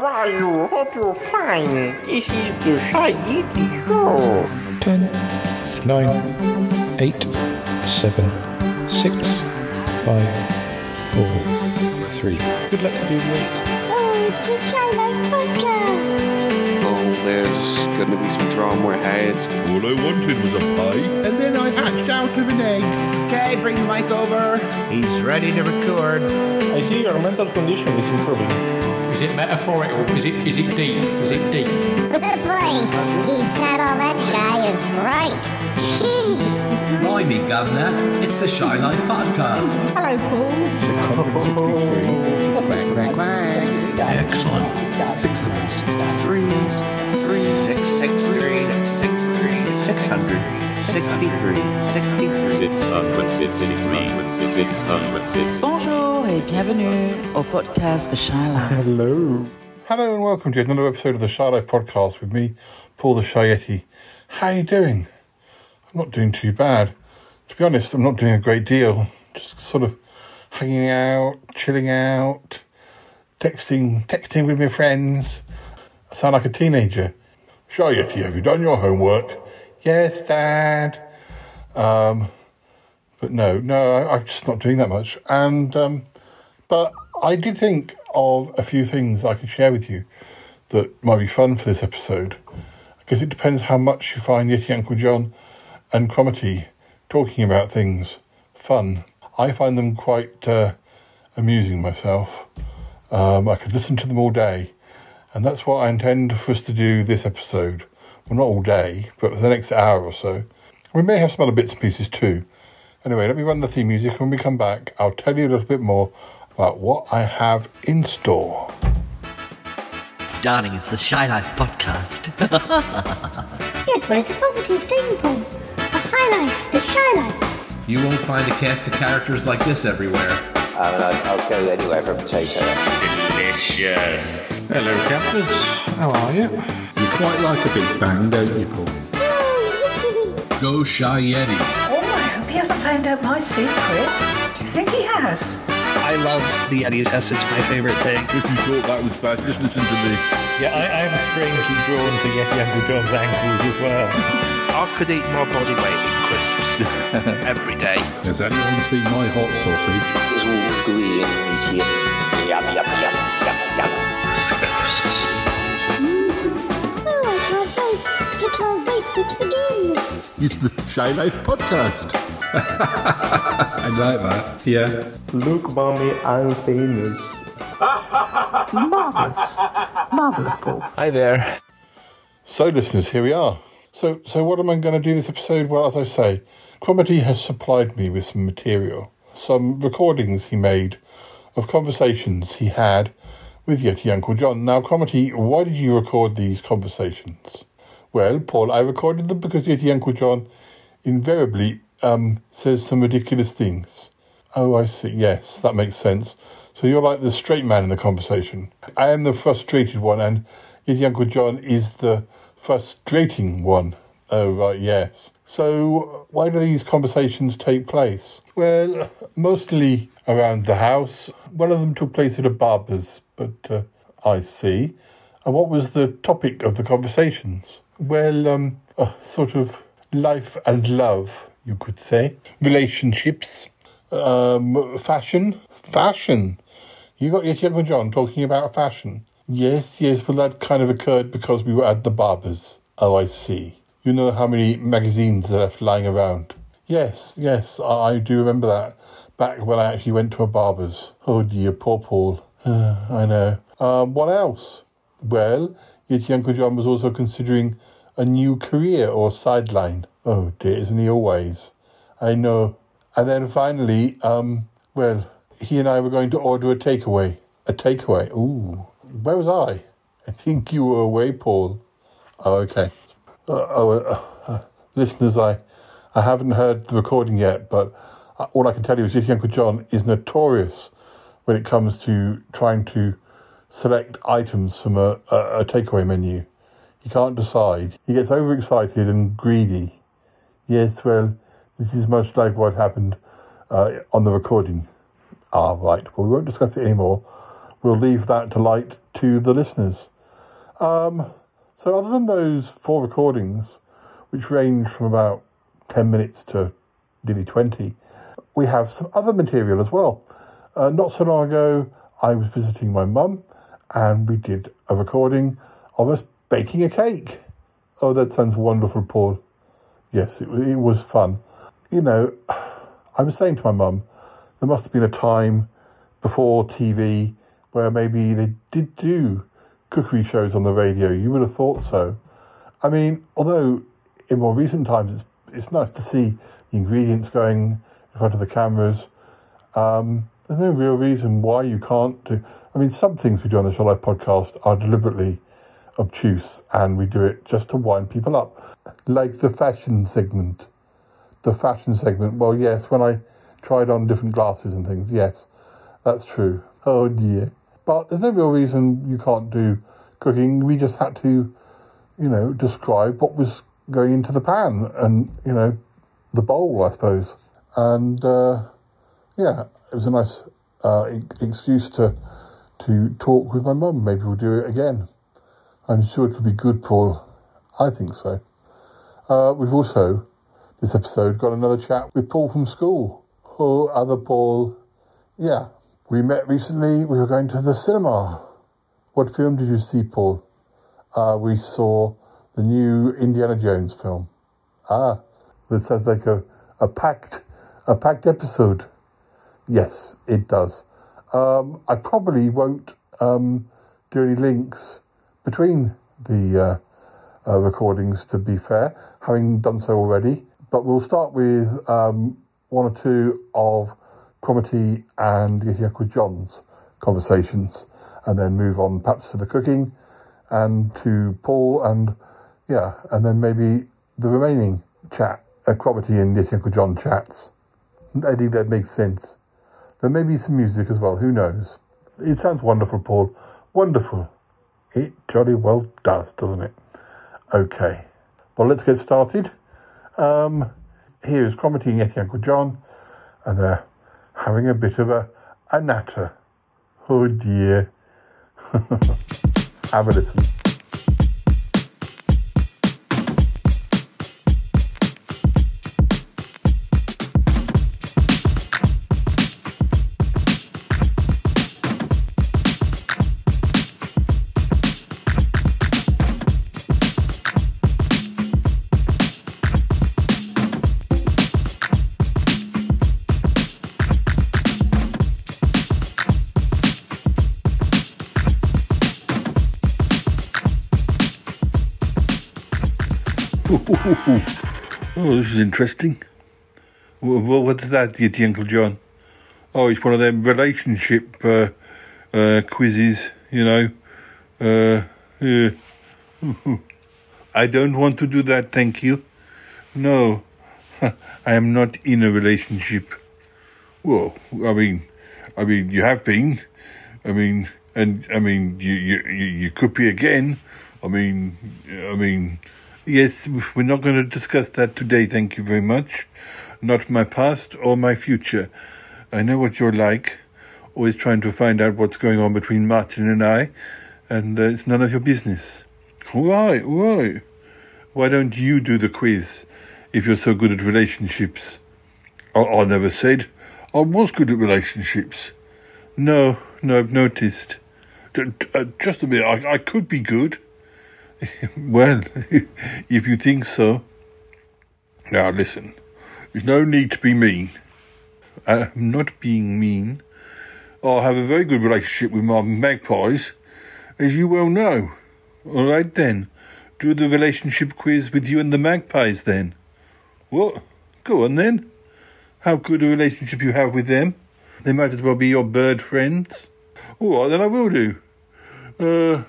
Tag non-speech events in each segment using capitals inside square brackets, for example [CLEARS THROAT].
how are you? Hope you're fine. This is the Shy Yeti Show. 10, 9, 8, 7, 6, 5, 4, 3. Good luck, studio. Oh, it's the Shy Life Podcast. Oh, there's going to be some drama ahead. All I wanted was a pie, and then I hatched out of an egg. Okay, bring the mic over. He's ready to record. I see your mental condition is improving. Is it metaphorical? Is it is it deep? Is it deep? Boy, he's not all that shy is right. Jeez. Blimey, Governor, it's the Shy Life Podcast. Hello, Paul. Quack, quack, quack. Excellent. 663, 63, Bonjour et bienvenue au podcast The Shy Life. Hello. Hello and welcome to another episode of the Shy Life Podcast with me, Paul the Shy Yeti. How are you doing? I'm not doing too bad. To be honest, I'm not doing a great deal. Just sort of hanging out, chilling out, texting, texting with my friends. I sound like a teenager. Shy Yeti, have you done your homework? Yes, Dad. Um, but no, no, I, I'm just not doing that much. And um, but I did think of a few things I could share with you that might be fun for this episode. Because it depends how much you find Yeti Uncle John and Cromitty talking about things fun. I find them quite uh, amusing myself. Um, I could listen to them all day, and that's what I intend for us to do this episode. Well, not all day, but for the next hour or so. We may have some other bits and pieces too. Anyway, let me run the theme music. And when we come back, I'll tell you a little bit more about what I have in store. Darling, it's the Shy Life podcast. [LAUGHS] Yes, well, it's a positive thing, Paul. The high life, the shy life. You won't find a cast of characters like this everywhere. I mean, I'll, I'll go anywhere for a potato. Delicious. Hello, captors. How are you? You quite like a big bang, don't you, Paul? Go Shy Yeti. Oh, I hope he hasn't found out my secret. Do you think he has? I love the Yeti S. It's my favorite thing. If you thought that was bad, just listen to this. Yeah, I, I'm strangely drawn to Yeti Uncle John's ankles as well. I could eat my body weight in crisps [LAUGHS] every day. Has anyone seen my hot sausage? It's all gooey and meaty and yum, yum, yum, yum, yum. It to begin. It's the Shy Life podcast. [LAUGHS] I like that. Yeah. Look, mommy, I'm famous. Marvellous. Marvellous, Paul. Hi there. So, listeners, here we are. So, so what am I going to do this episode? Well, as I say, Cromitty has supplied me with some material, some recordings he made of conversations he had with Yeti Uncle John. Now, Cromitty, why did you record these conversations? Well, Paul, I recorded them because Yeti Uncle John invariably um, says some ridiculous things. Oh, I see. Yes, that makes sense. So you're like the straight man in the conversation. I am the frustrated one, and Yeti Uncle John is the frustrating one. Oh, right, yes. So why do these conversations take place? Well, mostly around the house. One of them took place at a barber's, but uh, I see. And what was the topic of the conversations? Well, um, uh, sort of life and love, you could say. Relationships. Um, fashion. Fashion. You got Yeti Uncle John talking about fashion. Yes, yes, well, that kind of occurred because we were at the barber's. Oh, I see. You know how many magazines are left lying around? Yes, yes, I, do remember that. Back when I actually went to a barber's. Oh dear, poor Paul. [SIGHS] I know. Um, what else? Well, Yeti Uncle John was also considering a new career or sideline. Oh dear, isn't he always? I know. And then finally, um, well, he and I were going to order a takeaway. A takeaway. Ooh, where was I? I think you were away, Paul. Oh, okay. Uh, oh, uh, uh, listeners, I, I haven't heard the recording yet, but uh, all I can tell you is Yeti Uncle John is notorious when it comes to trying to select items from a, a, a takeaway menu. He can't decide. He gets overexcited and greedy. Yes, well, this is much like what happened uh, on the recording. Ah, right. Well, we won't discuss it anymore. we'll leave that delight to the listeners. Um, so, other than those four recordings, which range from about 10 minutes to nearly 20, we have some other material as well. Uh, not so long ago, I was visiting my mum and we did a recording of us baking a cake. Oh, that sounds wonderful, Paul. Yes, it, it was fun. You know, I was saying to my mum, there must have been a time before TV where maybe they did do cookery shows on the radio. You would have thought so. I mean, although in more recent times it's it's nice to see the ingredients going in front of the cameras. Um, there's no real reason why you can't do. I mean, some things we do on the Shy Life podcast are deliberately obtuse, and we do it just to wind people up, like the fashion segment. The fashion segment. Well, yes, when I tried on different glasses and things, yes, that's true. Oh dear. But there's no real reason you can't do cooking. We just had to, you know, describe what was going into the pan and, you know, the bowl, I suppose. And, uh, yeah, it was a nice uh, excuse to to talk with my mum. Maybe we'll do it again. I'm sure it will be good, Paul. I think so. Uh, we've also, this episode, got another chat with Paul from school. Oh, other Paul. Yeah, we met recently. We were going to the cinema. What film did you see, Paul? Uh, we saw the new Indiana Jones film. Ah, that sounds like a, a packed, a packed episode. Yes, it does. Um, I probably won't um, do any links between the uh, uh, recordings, to be fair, having done so already. But we'll start with um, one or two of Cromitty and Uncle John's conversations, and then move on perhaps to the cooking and to Paul, and yeah, and then maybe the remaining chat, uh, Cromitty and Uncle John chats. I think that makes sense. There may be some music as well, who knows? It sounds wonderful, Paul. Wonderful. It jolly well does, doesn't it? Okay. Well, let's get started. Um, here's Cromitty and Yeti Uncle John, and they're having a bit of a, a natter. Oh dear. [LAUGHS] Have a listen. Oh, this is interesting. Well, what's that, Yeti Uncle John? Oh, it's one of them relationship uh, uh, quizzes, you know. Uh, yeah. [LAUGHS] I don't want to do that, thank you. No, [LAUGHS] I am not in a relationship. Well, I mean, I mean, you have been. I mean, and I mean, you you you could be again. I mean, I mean. Yes, we're not going to discuss that today, thank you very much. Not my past or my future. I know what you're like, always trying to find out what's going on between Martin and I, and uh, it's none of your business. Why, why? Why don't you do the quiz if you're so good at relationships? I, I never said I was good at relationships. No, no, I've noticed. Uh, just a minute, I, I could be good. [LAUGHS] well, [LAUGHS] if you think so. Now listen, there's no need to be mean. I'm not being mean. I have a very good relationship with my magpies, as you well know. All right then, do the relationship quiz with you and the magpies then. What? Go on then. How good a relationship you have with them? They might as well be your bird friends. All right, then I will do. Uh,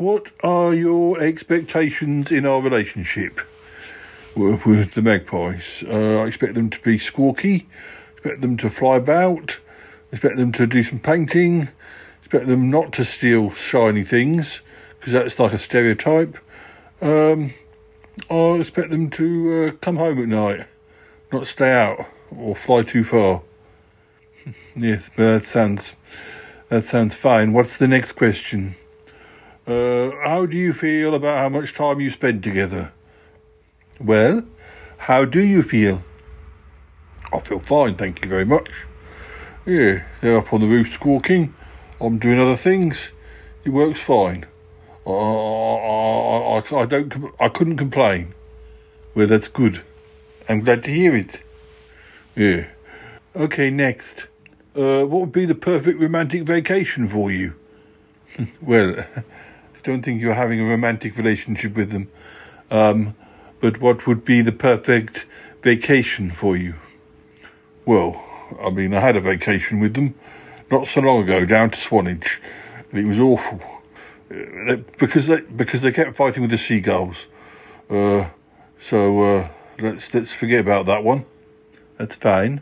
what are your expectations in our relationship with, with the magpies? Uh, I expect them to be squawky, expect them to fly about, expect them to do some painting, expect them not to steal shiny things, because that's like a stereotype. Um, I expect them to uh, come home at night, not stay out or fly too far. [LAUGHS] yes, but that sounds That sounds fine. What's the next question? Uh, how do you feel about how much time you spend together? Well, how do you feel? I feel fine, thank you very much. Yeah, they're up on the roof squawking. I'm doing other things. It works fine. I, I, I, I don't. I couldn't complain. Well, that's good. I'm glad to hear it. Yeah. Okay, next. Uh, what would be the perfect romantic vacation for you? [LAUGHS] well, [LAUGHS] don't think you're having a romantic relationship with them. Um, but what would be the perfect vacation for you? Well, I mean, I had a vacation with them not so long ago down to Swanage, and it was awful Uh, because they because they kept fighting with the seagulls. Uh, so uh, let's let's forget about that one. That's fine.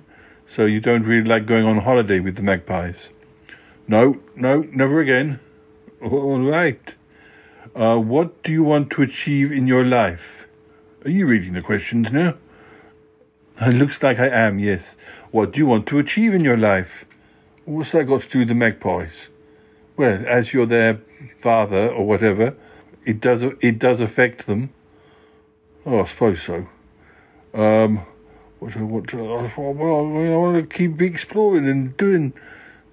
So you don't really like going on holiday with the magpies? No, no, never again. All right. Uh, what do you want to achieve in your life? Are you reading the questions now? It looks like I am, yes. What do you want to achieve in your life? What's that got to do with the magpies? Well, as you're their father or whatever, it does it does affect them. Oh, I suppose so. Um, what do I want to, well, I want to keep exploring and doing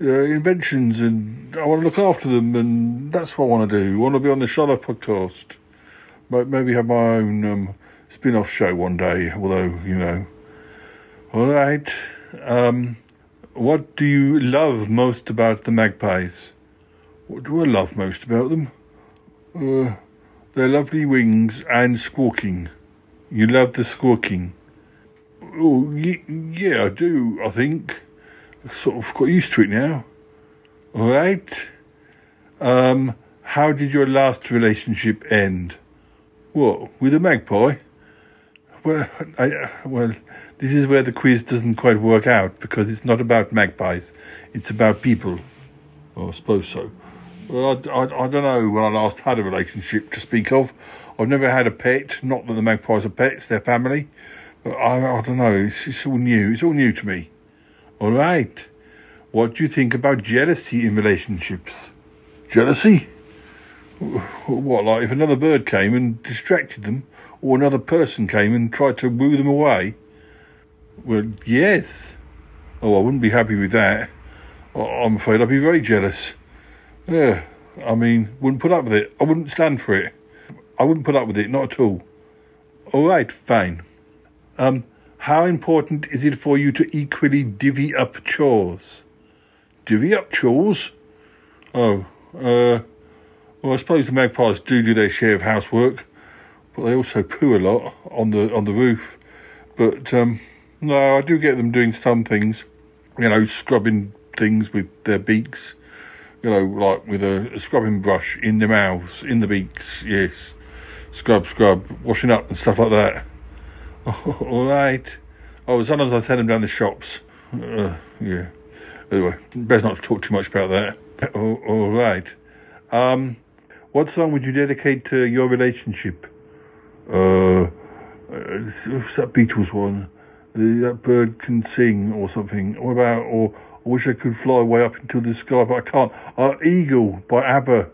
uh, inventions, and I want to look after them, and that's what I want to do. I want to be on the Shy Life podcast. Maybe have my own um, spin-off show one day. Although you know, all right. Um, what do you love most about the magpies? What do I love most about them? Uh, their lovely wings and squawking. You love the squawking. Oh, yeah, I do, I think. Sort of got used to it now. All right. Um, how did your last relationship end? What, with a magpie? Well, I, well, this is where the quiz doesn't quite work out because it's not about magpies. It's about people. Well, I suppose so. Well, I, I, I don't know when I last had a relationship to speak of. I've never had a pet. Not that the magpies are pets; they're family. But I, I don't know. It's, it's all new. It's all new to me. All right. What do you think about jealousy in relationships? Jealousy? What, like if another bird came and distracted them, or another person came and tried to woo them away? Well, yes. Oh, I wouldn't be happy with that. I'm afraid I'd be very jealous. Yeah, I mean, wouldn't put up with it. I wouldn't stand for it. I wouldn't put up with it, not at all. All right, fine. Um, how important is it for you to equally divvy up chores? Divvy up chores? Oh, uh, well, I suppose the magpies do do their share of housework, but they also poo a lot on the on the roof. But um, no, I do get them doing some things. You know, scrubbing things with their beaks. You know, like with a, a scrubbing brush in their mouths, in the beaks. Yes, scrub, scrub, washing up and stuff like that. [LAUGHS] All right. Oh, sometimes I send them down the shops. Uh, yeah. Anyway, best not to talk too much about that. [LAUGHS] Oh, all right. Um, what song would you dedicate to your relationship? Uh, uh what's that Beatles one? That bird can sing or something. What about, or I wish I could fly way up into the sky, but I can't. Uh, Eagle by ABBA.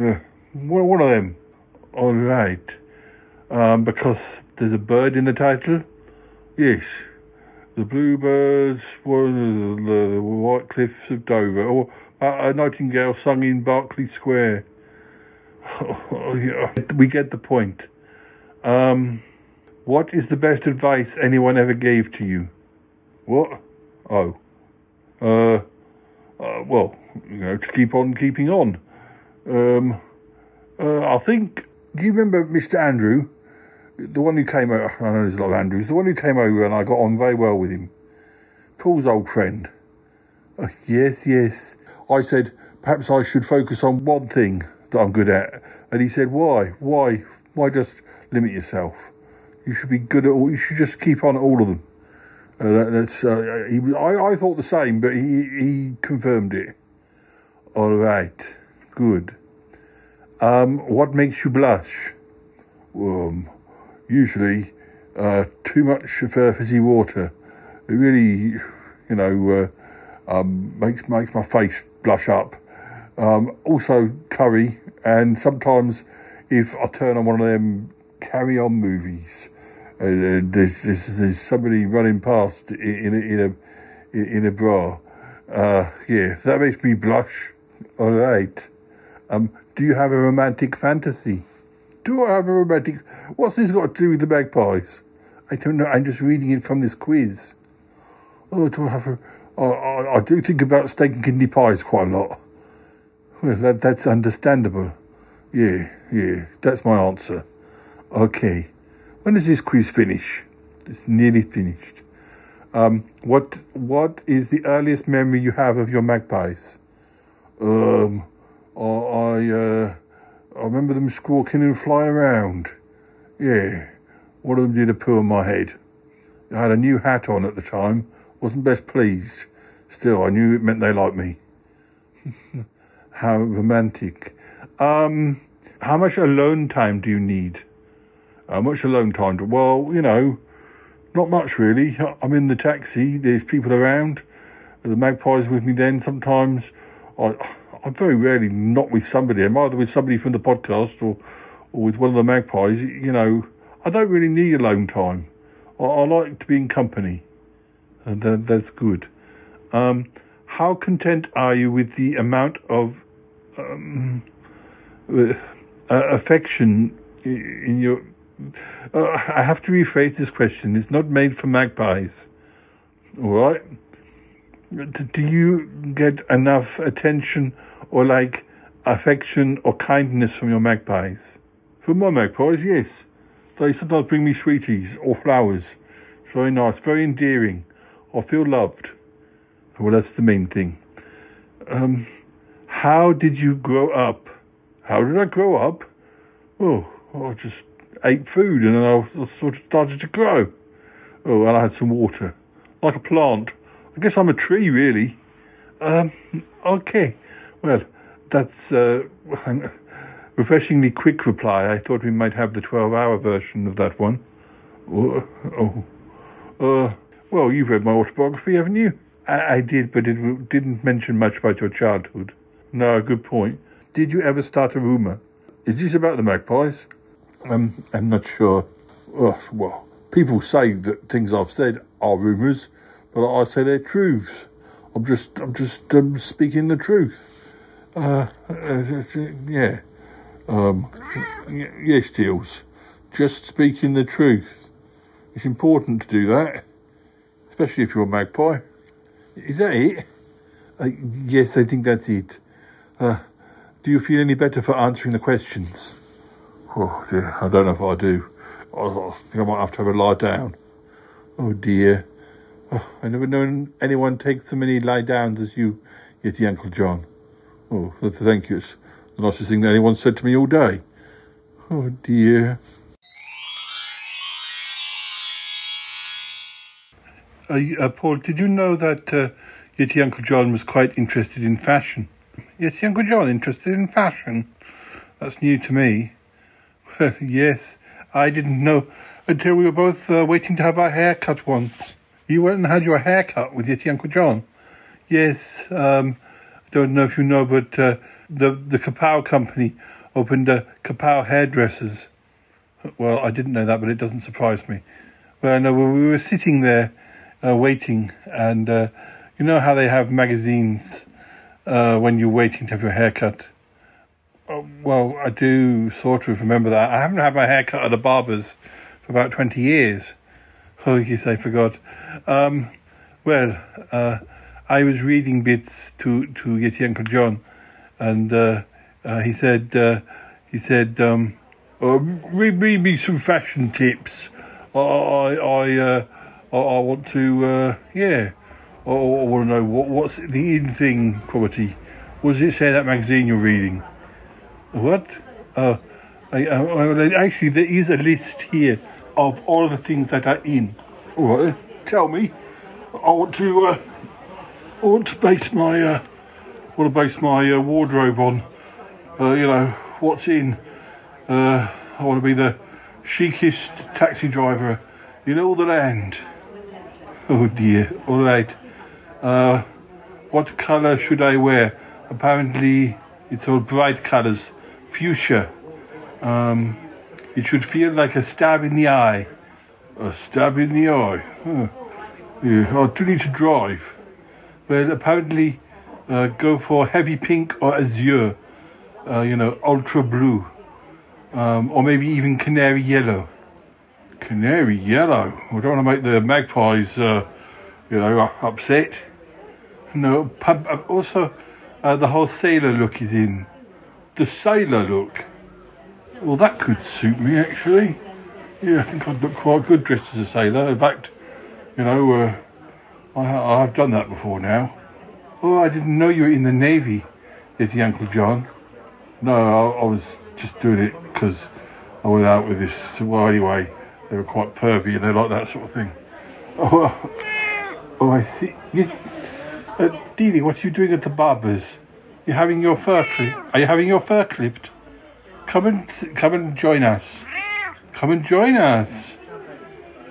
Uh, one of them. All right. Um, because there's a bird in the title. Yes. The bluebirds were the, the, white cliffs of Dover, or uh, a nightingale sung in Berkeley Square. [LAUGHS] We get the point. Um, what is the best advice anyone ever gave to you? What? Oh. Uh, uh well, you know, to keep on keeping on. Um, uh, I think, do you remember Mr. Andrew? The one who came over, I know there's a lot of Andrews, the one who came over and I got on very well with him. Paul's old friend. Uh, yes, yes. I said, perhaps I should focus on one thing that I'm good at. And he said, why? Why? Why just limit yourself? You should be good at all, you should just keep on at all of them. Uh, that, that's, uh, he, I, I thought the same, but he, he confirmed it. All right, good. Um, what makes you blush? Um, usually, uh, too much uh, fizzy water. It really, you know, Um, makes makes my face blush up. Um, also curry, and sometimes if I turn on one of them carry on movies, uh, there's, there's, there's somebody running past in, in a in a, in a bra. Uh, yeah, that makes me blush. All right. Um, do you have a romantic fantasy? Do I have a romantic? What's this got to do with the magpies? I don't know. I'm just reading it from this quiz. Oh, do I have a? Oh, I, I do think about steak and kidney pies quite a lot. Well, that, that's understandable. Yeah, yeah, that's my answer. Okay. When does this quiz finish? It's nearly finished. Um, what what is the earliest memory you have of your magpies? Um, I uh, I remember them squawking and flying around. Yeah, one of them did a poo on my head. I had a new hat on at the time. Wasn't best pleased. Still, I knew it meant they liked me. [LAUGHS] How romantic. Um, how much alone time do you need? How much alone time? Do, well, you know, not much really. I'm in the taxi. There's people around. The magpie's with me. Then sometimes I, I'm very rarely not with somebody. I'm either with somebody from the podcast or, or with one of the magpies. You know, I don't really need alone time. I, I like to be in company, and that, that's good. Um, how content are you with the amount of um, uh, affection in your? Uh, I have to rephrase this question. It's not made for magpies. All right. Do you get enough attention or like affection or kindness from your magpies? From my magpies, yes. They sometimes bring me sweeties or flowers. It's very nice, very endearing. I feel loved. Well, that's the main thing. Um, how did you grow up? How did I grow up? Oh, I just ate food and then I sort of started to grow. Oh, and I had some water, like a plant. I guess I'm a tree, really. Um, okay. Well, that's a refreshingly quick reply. I thought we might have the 12 hour version of that one. Oh, oh. Uh, well, you've read my autobiography, haven't you? I, I did, but it didn't mention much about your childhood. No, good point. Did you ever start a rumour? Is this about the magpies? Um, I'm not sure. Oh, well, people say that things I've said are rumours, but I say they're truths. I'm just, I'm just um, speaking the truth. Uh, uh, yeah. Um, yes, Deals. Just speaking the truth. It's important to do that, especially if you're a magpie. Is that it? Uh, yes, I think that's it. Uh, do you feel any better for answering the questions? Oh dear, I don't know if I do. I, I think I might have to have a lie down. Oh dear. Oh, I never known anyone take so many lie downs as you, Yeti Uncle John. Oh, thank you. It's the nicest thing that anyone said to me all day. Oh dear. Uh, uh, Paul, did you know that uh, Yeti Uncle John was quite interested in fashion? Yeti Uncle John interested in fashion? That's new to me. [LAUGHS] yes, I didn't know until we were both uh, waiting to have our hair cut once. You went and had your hair cut with Yeti Uncle John? Yes, um, don't know if you know, but uh, the, the Kapow company opened a Kapow hairdressers. Well, I didn't know that, but it doesn't surprise me. Well, no, we were sitting there uh, waiting, and uh, you know how they have magazines uh, when you're waiting to have your hair cut. Oh, well, I do sort of remember that. I haven't had my hair cut at a barber's for about 20 years. Oh, yes, I forgot. Um, well, uh, I was reading bits to, to Yeti Uncle John, and uh, uh, he said, uh, he said, um, oh, read, read me some fashion tips. I, I, uh, I, I want to, uh, yeah, I, I want to know what, what's the in thing property. What does it say that magazine you're reading? What? Uh, I, I, actually, there is a list here of all the things that are in. Right, tell me. I want to, uh, I want to base my, uh, want to base my uh, wardrobe on, uh, you know, what's in. Uh, I want to be the chicest taxi driver in all the land. Oh dear. All right. Uh, what color should I wear? Apparently, it's all bright colors. Fuchsia. Um, it should feel like a stab in the eye. A stab in the eye. Huh. Yeah, I do need to drive. Well, apparently, uh, go for heavy pink or azure. Uh, you know, ultra blue. Um, or maybe even canary yellow. Canary yellow. I don't want to make the magpies, uh, you know, upset. No, uh, also, uh, the whole sailor look is in. The sailor look. Well, that could suit me actually. Yeah, I think I'd look quite good dressed as a sailor. In fact, you know, uh, I, I've done that before now. Oh, I didn't know you were in the Navy, Yeti Uncle John? No, I, I was just doing it because I went out with this. Well, anyway, they were quite pervy and they like that sort of thing. Oh, [LAUGHS] oh I see. You, uh, Deanie, what are you doing at the barber's? You're having your fur clipped? Are you having your fur clipped? Come and come and join us. Come and join us.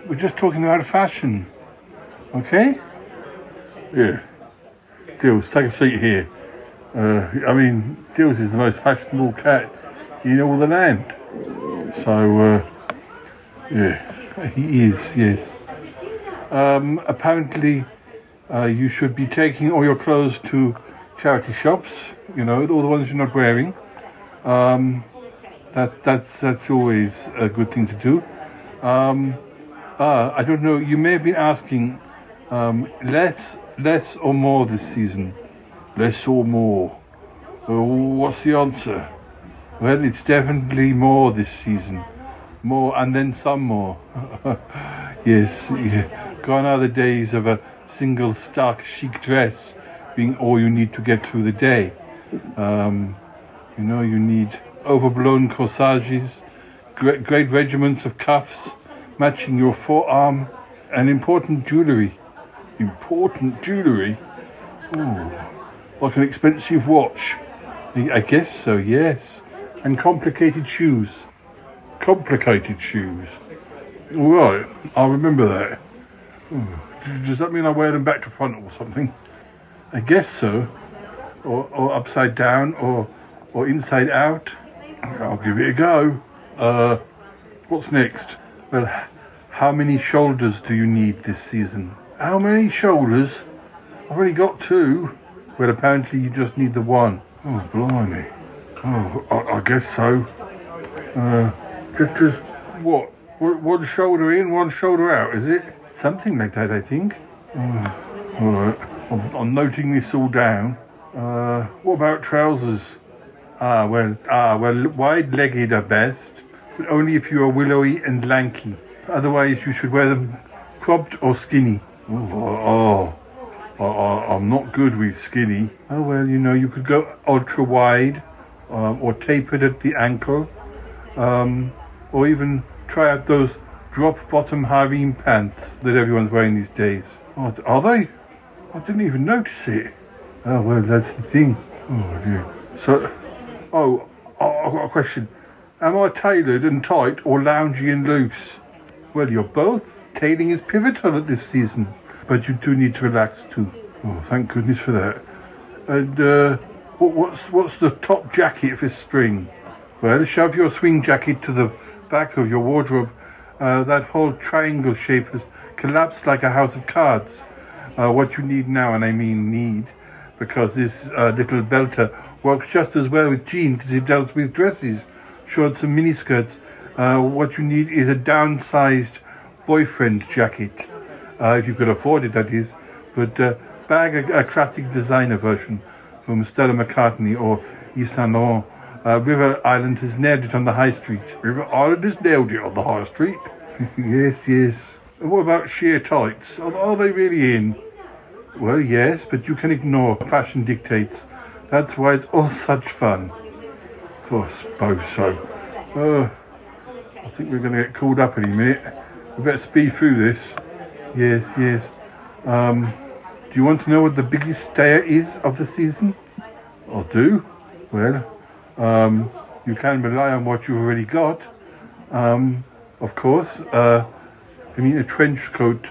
We're just talking about fashion. Okay? Yeah. Dills, take a seat here. Uh, I mean, Dills is the most fashionable cat in all the land. So, uh, yeah, he is, yes. Um, apparently, uh, you should be taking all your clothes to charity shops, you know, all the ones you're not wearing. Um, that that's that's always a good thing to do. Um, uh, I don't know. You may have been asking um, less less or more this season. Less or more. Well, what's the answer? Well, it's definitely more this season. More and then some more. [LAUGHS] yes, yeah. gone are the days of a single stark chic dress being all you need to get through the day. Um, you know, you need overblown corsages, great, great regiments of cuffs matching your forearm, and important jewellery. Important jewellery? Ooh, like an expensive watch. I guess so, yes. And complicated shoes. Complicated shoes. All right, I'll remember that. Ooh, does that mean I wear them back to front or something? I guess so. Or, or upside down, or or inside out. I'll give it a go. Uh, what's next? Well, how many shoulders do you need this season? How many shoulders? I've already got two. Well, apparently you just need the one. Oh, blimey. Oh, I, I guess so. Uh, just, just what? One shoulder in, one shoulder out, is it? Something like that, I think. Oh, all right. I'm, I'm noting this all down. Uh, what about trousers? Ah, well, ah, well, wide-legged are best, but only if you are willowy and lanky. Otherwise, you should wear them cropped or skinny. Oh, oh, oh, I'm not good with skinny. Oh, well, you know, you could go ultra-wide um, or tapered at the ankle, um, or even try out those drop-bottom harem pants that everyone's wearing these days. Oh, are they? I didn't even notice it. Oh, well, that's the thing. Oh, dear. So, Oh, I've got a question. Am I tailored and tight or loungy and loose? Well, you're both. Tailing is pivotal at this season, but you do need to relax too. Oh, thank goodness for that. And uh, what's what's the top jacket for spring? Well, shove your swing jacket to the back of your wardrobe. Uh, that whole triangle shape has collapsed like a house of cards. Uh, what you need now, and I mean need, because this uh, little belter works just as well with jeans as it does with dresses, shorts and miniskirts. Uh, what you need is a downsized boyfriend jacket, uh, if you could afford it, that is. But uh, bag a, a, classic designer version from Stella McCartney or Yves Saint Laurent. Uh, River Island has nailed it on the high street. River Island has nailed it on the high street. [LAUGHS] yes, yes. What about sheer tights? Are, are they really in? Well, yes, but you can ignore fashion dictates. That's why it's all such fun. I suppose so. Uh, I think we're going to get called up any minute. We better speed through this. Yes, yes. Um, do you want to know what the biggest stayer is of the season? I do. Well, um, you can rely on what you've already got. Um, of course, uh, I mean, a trench coat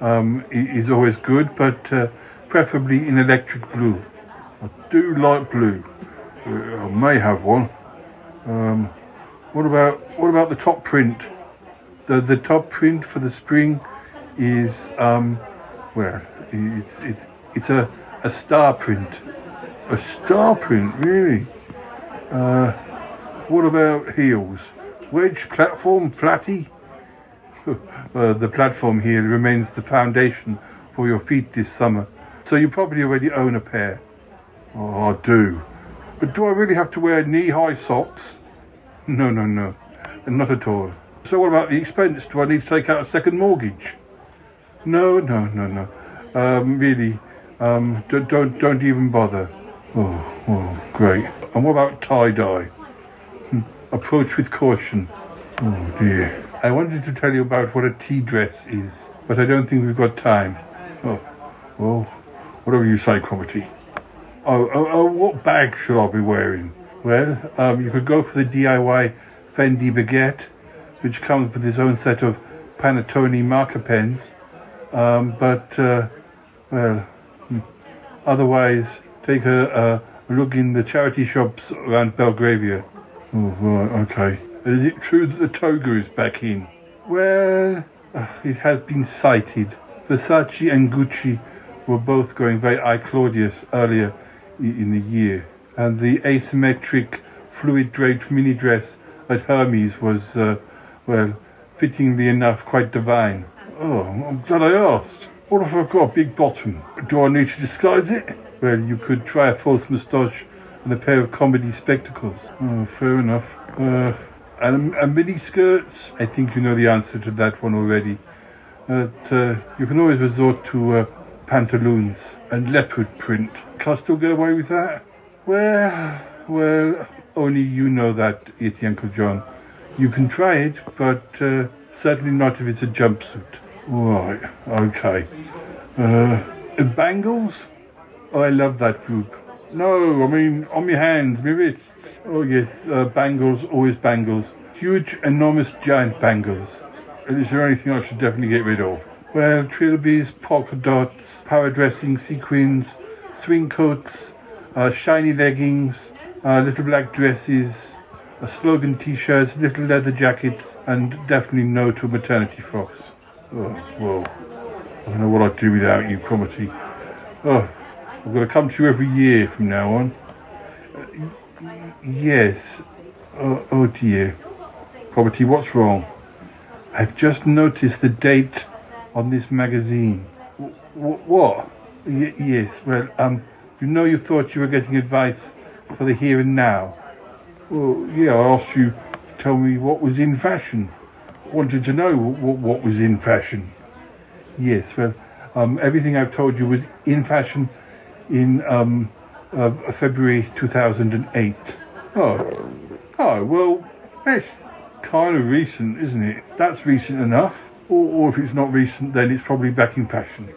um, is always good, but uh, preferably in electric blue. I do like blue. Uh, I may have one. Um, what about what about the top print? The the top print for the spring is um, well, it's it's it's a a star print. A star print, really? Uh, what about heels? Wedge, platform, flatty? [LAUGHS] uh, the platform heel remains the foundation for your feet this summer, so you probably already own a pair. Oh, I do. But do I really have to wear knee-high socks? [LAUGHS] No, no, no. Not at all. So what about the expense? Do I need to take out a second mortgage? No, no, no, no. Um, really, um, don't, don't, don't even bother. Oh, oh, great. And what about tie-dye? Hmm. Approach with caution. Oh dear. I wanted to tell you about what a tea dress is, but I don't think we've got time. Oh, well, whatever you say, Cromitty. Oh, oh, oh, what bag should I be wearing? Well, um, you could go for the DIY Fendi Baguette, which comes with its own set of Pantone marker pens. Um, but, uh, well, hmm. otherwise, take a, a, look in the charity shops around Belgravia. Oh, right, okay. Is it true that the toga is back in? Well, uh, it has been cited. Versace and Gucci were both going very I Claudius earlier in the year, and the asymmetric fluid draped mini dress at Hermes was, uh, well, fittingly enough, quite divine. Oh, I'm glad I asked. What if I've got a big bottom? Do I need to disguise it? Well, you could try a false moustache and a pair of comedy spectacles. Oh, fair enough. Uh, and, and mini skirts? I think you know the answer to that one already. But uh, you can always resort to uh, pantaloons and leopard print. Can I still get away with that? Well, well, only you know that, Yeti Uncle John. You can try it, but uh, certainly not if it's a jumpsuit. Right, okay. Uh, bangles? Oh, I love that group. No, I mean on my hands, my wrists. Oh yes, uh, bangles, always bangles. Huge, enormous, giant bangles. Is there anything I should definitely get rid of? Well, trilbies, polka dots, power dressing, sequins, swing coats, uh, shiny leggings, uh, little black dresses, slogan t-shirts, little leather jackets, and definitely no to maternity frocks. Oh, well, I don't know what I'd do without you, Cromitty. Oh, I'm going to come to you every year from now on. Uh, yes. Oh, oh dear. Cromitty, what's wrong? I've just noticed the date on this magazine. W- what? Y- yes, well, um, you know you thought you were getting advice for the here and now. Well, yeah, I asked you to tell me what was in fashion. Wanted to know what, what was in fashion. Yes, well, um, everything I've told you was in fashion in um, uh, February 2008. Oh, oh, well, that's kind of recent, isn't it? That's recent enough. Or, or if it's not recent, then it's probably back in fashion.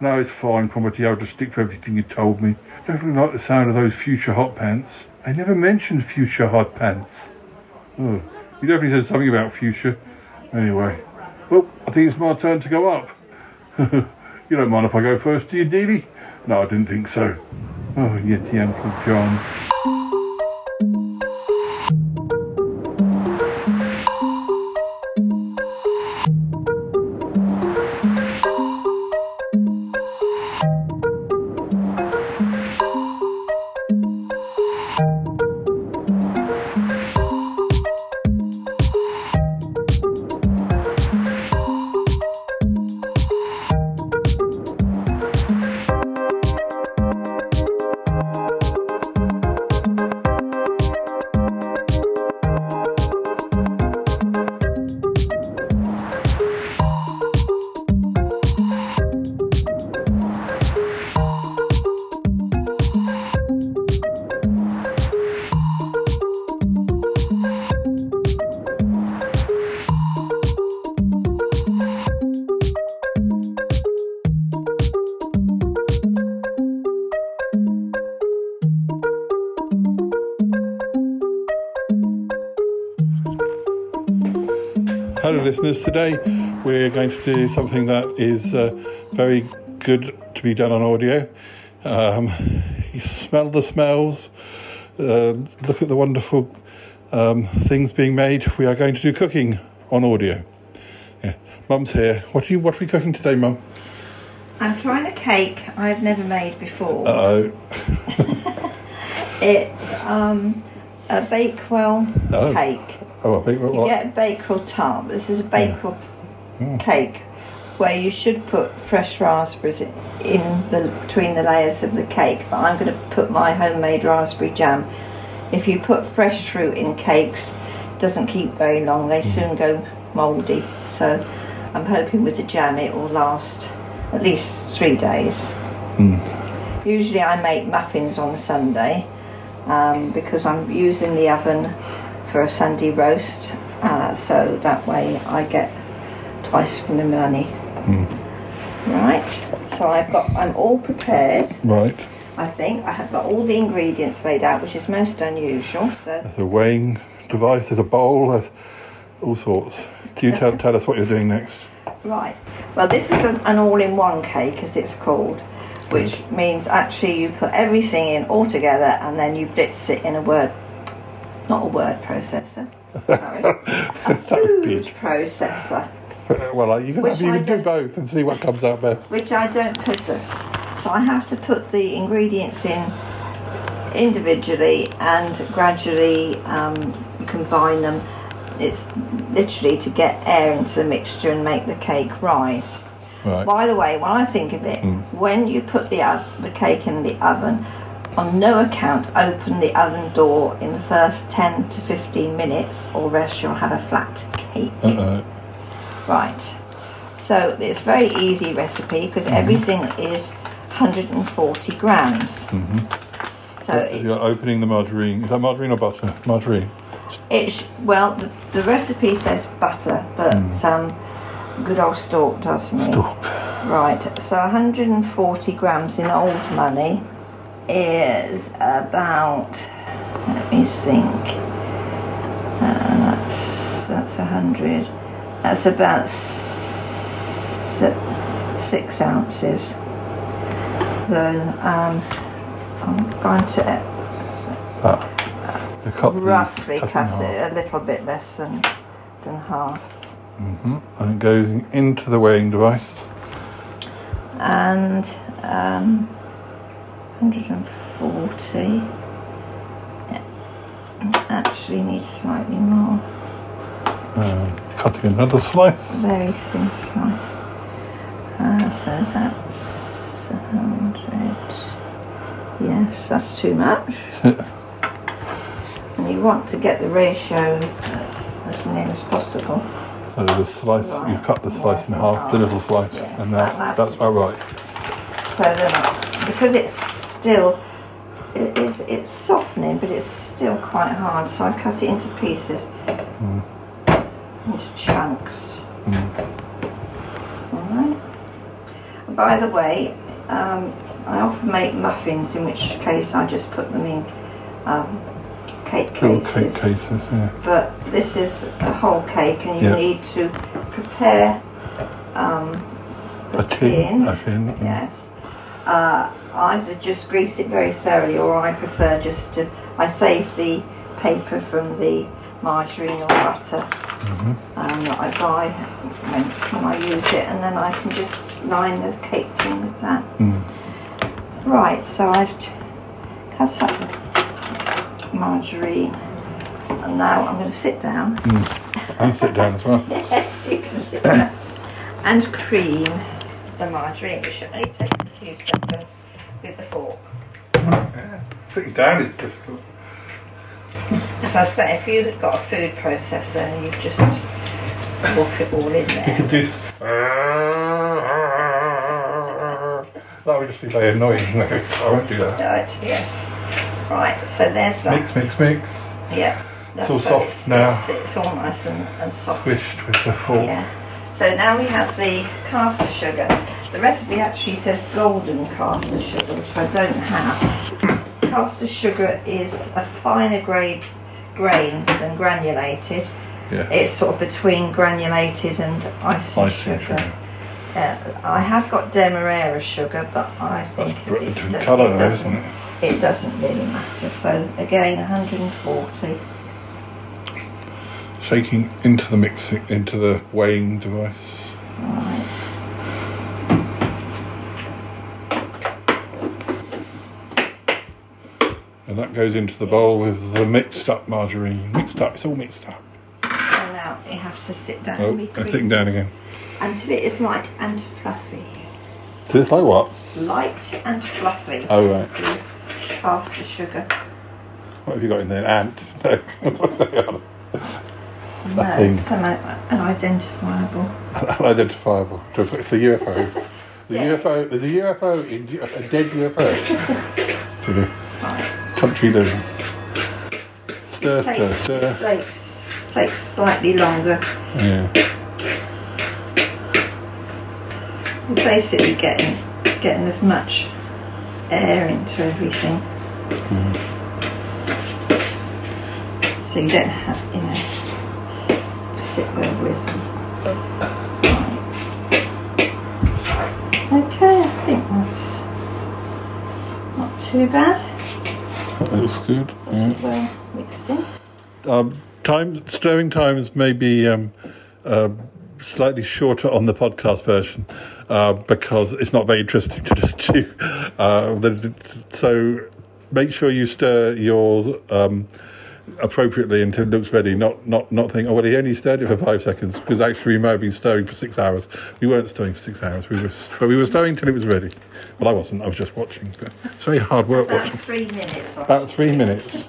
No, it's fine, Cromitty. I'll just stick to everything you told me. Definitely like the sound of those future hot pants. I never mentioned future hot pants. Oh, you definitely said something about future. Anyway, well, I think it's my turn to go up. [LAUGHS] you don't mind if I go first, do you, Dealey? No, I didn't think so. Oh, Yeti Uncle John. Going to do something that is uh, very good to be done on audio. Um, [LAUGHS] you smell the smells, uh, look at the wonderful um, things being made. We are going to do cooking on audio. Yeah. Mum's here. What are you? What are we cooking today, Mum? I'm trying a cake I've never made before. Uh oh. [LAUGHS] It's um, a Bakewell Oh. cake. Oh, I think You get a Bakewell tart. This is a Bakewell Mm. cake where you should put fresh raspberries in the between the layers of the cake. But I'm going to put my homemade raspberry jam. If you put fresh fruit in cakes, it doesn't keep very long. They soon go mouldy. So I'm hoping with the jam it will last at least three days. Mm. Usually I make muffins on Sunday um, because I'm using the oven for a Sunday roast. Uh, so that way I get twice for my money. Right. So I've got. I'm all prepared. Right. I think I have got all the ingredients laid out, which is most unusual. So There's a weighing device. There's a bowl. There's all sorts. Do you tell, tell us what you're doing next? Right. Well, this is an, an all-in-one cake, as it's called, which means actually you put everything in all together and then you blitz it in a word, not a word processor, [LAUGHS] sorry, a food processor, [LAUGHS] well, you can, Which you can do both and see what comes out best. which I don't possess. So I have to put the ingredients in individually and gradually um, combine them. It's literally to get air into the mixture and make the cake rise. Right. By the way, when I think of it, when you put the ov- the cake in the oven, on no account open the oven door in the first 10 to 15 minutes, or else you'll have a flat cake. Uh-oh. Right. So it's a very easy recipe because everything is 140 grams. hmm So it, you're opening the margarine. Is that margarine or butter? Margarine. it's well, the, the recipe says butter, but Mm. um, good old Stork does me. Stork. Right. So 140 grams in old money is about. Let me think. Uh, that's that's a hundred. That's about six ounces. Then um, I'm going to cut roughly cut cut it a little bit less than than half. hmm And it goes into the weighing device. and um, 140 It actually needs slightly more Uh, cutting another slice. very thin slice. Uh, so that's 100 yes that's too much. And you want to get the ratio as near as possible. So the slice, you cut the slice in half, the little slice, and that, that's about right. so then because it's still it is it's softening but it's still quite hard so I cut it into pieces. Mm. Into chunks Mm. alright by the way um, I often make muffins in which case I just put them in um, cake Little cases cake cases, yeah. but this is a whole cake and you Yeah. need to prepare um, the A tin, a tin. mm. Yes. Uh, either just grease it very thoroughly, or I prefer just to. I save the paper from the margarine or butter Mhm. um, that I buy when, when I use it, and then I can just line the cake tin with that. Mm. Right, so I've cut up the margarine, and now I'm going to sit down. Mm. And sit down as well. [LAUGHS] yes, you can sit down. And cream the margarine, which should only take a few seconds with the fork. Sitting down is difficult. As I say, if you've got a food processor, you just whop it all in there. You could do. That would just be very annoying. No, I won't do that. Right, yes. Right, so there's that. Mix, mix, mix. Yeah. It's all soft it's, now. It's, it's all nice and, and soft. Squished with the fork. Yeah. So now we have the caster sugar. The recipe actually says golden caster sugar, which I don't have. Caster sugar is a finer grade grain than granulated. Yeah. It's sort of between granulated and icing Icing sugar. sugar. Uh, I have got Demerara sugar, but I think it, different does- colour it doesn't, isn't it? it doesn't really matter. So again, 140. Shaking into the mixing, into the weighing device. Right. And that goes into the bowl with the mixed up margarine. Mixed up, it's all mixed up. Now you have to sit down Oh, and be creamy sitting down again. until it is light and fluffy. So it's like what? Light and fluffy. Oh, right. Past the sugar. What have you got in there? [LAUGHS] An ant? No. What's going on? No, Nothing. some unidentifiable. Unidentifiable. It's a UFO. The. UFO, there's a UFO, in, a dead UFO. [LAUGHS] the country living. Stir, stir, Takes, stir. takes, takes slightly longer. Yeah. You're basically getting getting as much air into everything. Mm. So you don't have, you know, to sit there whizzing. Okay, I think that's not too bad. That looks good. Yeah. Well mixed in. Um, time stirring times may be um, uh, slightly shorter on the podcast version uh, because it's not very interesting to [LAUGHS] just chew. Uh, the- so make sure you stir yours um, appropriately until it looks ready. Not not not think, oh well, he only stirred it for five seconds because actually we may have been stirring for six hours. We weren't stirring for six hours. We were, but we were stirring until it was ready. Well, I wasn't. I was just watching. But it's very hard work watching. About three minutes. About three minutes. [LAUGHS]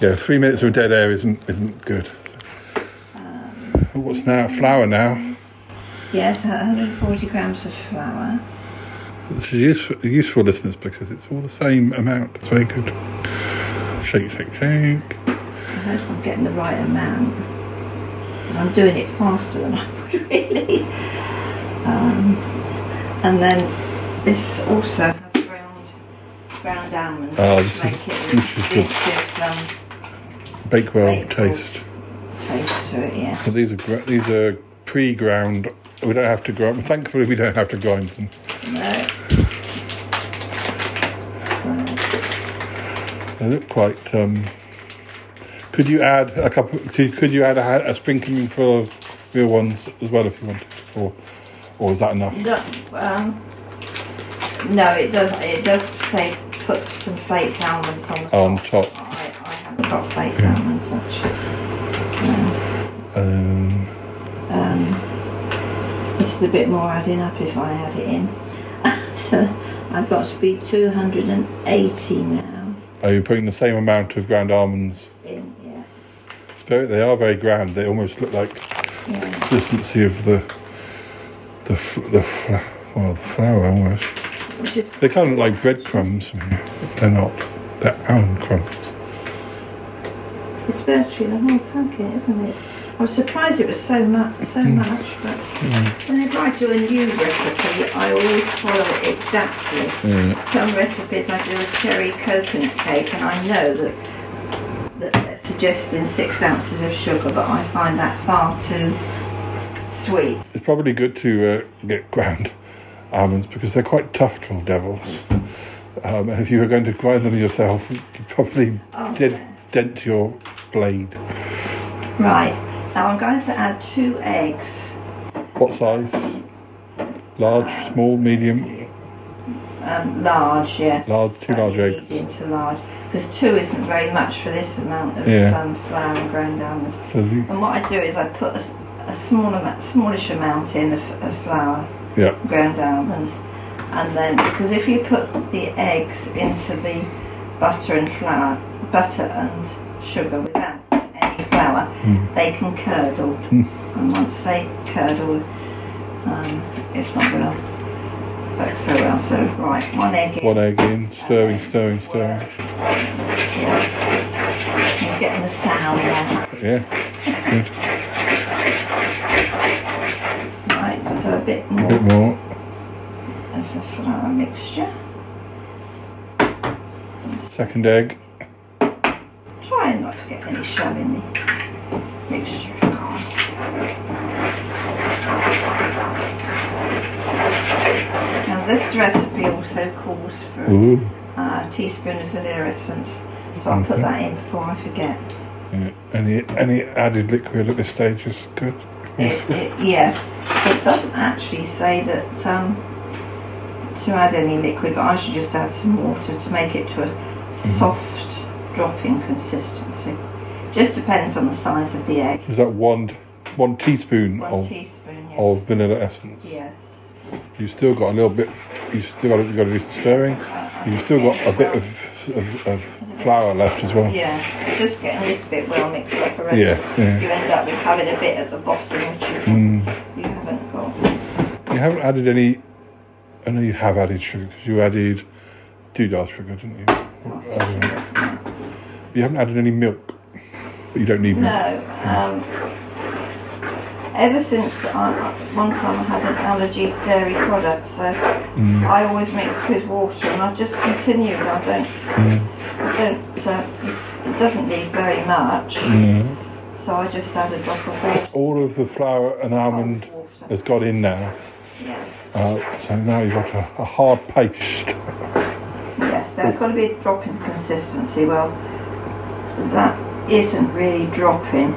Yeah, three minutes of dead air isn't isn't good. Oh, What's now? Flour now. Yes, 140 grams of flour. This is useful, useful listeners because it's all the same amount. It's very good. Shake, shake, shake. I hope I'm getting the right amount. And I'm doing it faster than [LAUGHS] I would really. Um, and then this also has ground ground almonds Oh, to this is- make it this is good. um, Bakewell Bakewell. taste. taste to it. Yeah. So these are these are pre-ground. We don't have to grind. Thankfully, we don't have to grind them. No. They look quite. Um, could you add a couple? Could, could you add a, a sprinkling full of real ones as well if you want, or or is that enough? No, um, no, it does. It does say put some flaked almonds on the On top. top. I, I haven't got flaked almonds actually. Um, Um, this is a bit more adding up if I add it in. so [LAUGHS] I've got to be 280 now. are you putting the same amount of ground almonds? Very, they are very ground. They almost look like Yeah. consistency of the the the well the flour almost. They kind of look like breadcrumbs. but They're not. They're almond crumbs. it's virtually the whole packet, isn't it? I was surprised it was so much, so hmm. much, but whenever I do a new recipe, I always follow it exactly. Yeah. Some recipes I do a cherry coconut cake, and I know that that suggesting six ounces of sugar, but I find that far too sweet. It's probably good to uh, get ground [LAUGHS] almonds because they're quite tough little devils. Um, and if you were going to grind them yourself, you'd probably Oh, dent, dent your blade. Right, now I'm going to add two eggs. What size? Large, small, medium? Um, large, yeah. Large, two large eggs. Medium to large. Because two isn't very much for this amount of Yeah. um, flour and ground almonds. So And what I do is I put a, a small amount, smallish amount in of, of flour, yeah, ground almonds, and then because if you put the eggs into the butter and flour, butter and sugar without any flour, Mm. they can curdle. Mm. And once they curdle, um, it's not going to work so well. So right, one egg in. one egg in, stirring, stirring, stirring. Yeah. You're getting the sound there. Yeah, good. Right, so a bit A more bit more. of the flour mixture. Second egg. Try not to get any shell in the mixture, of course. This recipe also calls for Ooh. uh, a teaspoon of vanilla essence, so I'll put that in before I forget. Yeah. Any any added liquid at this stage is good. It, it, yes, it doesn't actually say that um, to add any liquid, but I should just add some water to make it to a Mm-hmm. soft dropping consistency. Just depends on the size of the egg. Is that one one teaspoon One of teaspoon, yes. of vanilla essence? Yes. You still got a little bit. You still got to, you got to do some stirring. You've still got a bit of, of, of flour left as well. Yes, just getting this bit well mixed up already. Yes, yeah. You end up with having a bit at the bottom which you, Mm. you haven't got. You haven't added any. I know you have added sugar because you added two doodah sugar, didn't you? Added- You haven't added any milk, but you don't need milk. No. Um, ever since I, one time I had an allergy to dairy products, so Mm. I always mix with water, and I've just continued. I don't, Mm. I don't. Uh, it doesn't need very much, Mm. so I just add a drop of water. All of the flour and almond has got in now. Yeah. Uh, so now you've got a, a hard paste. Yes, there's got to be a drop in consistency. Well, that isn't really dropping.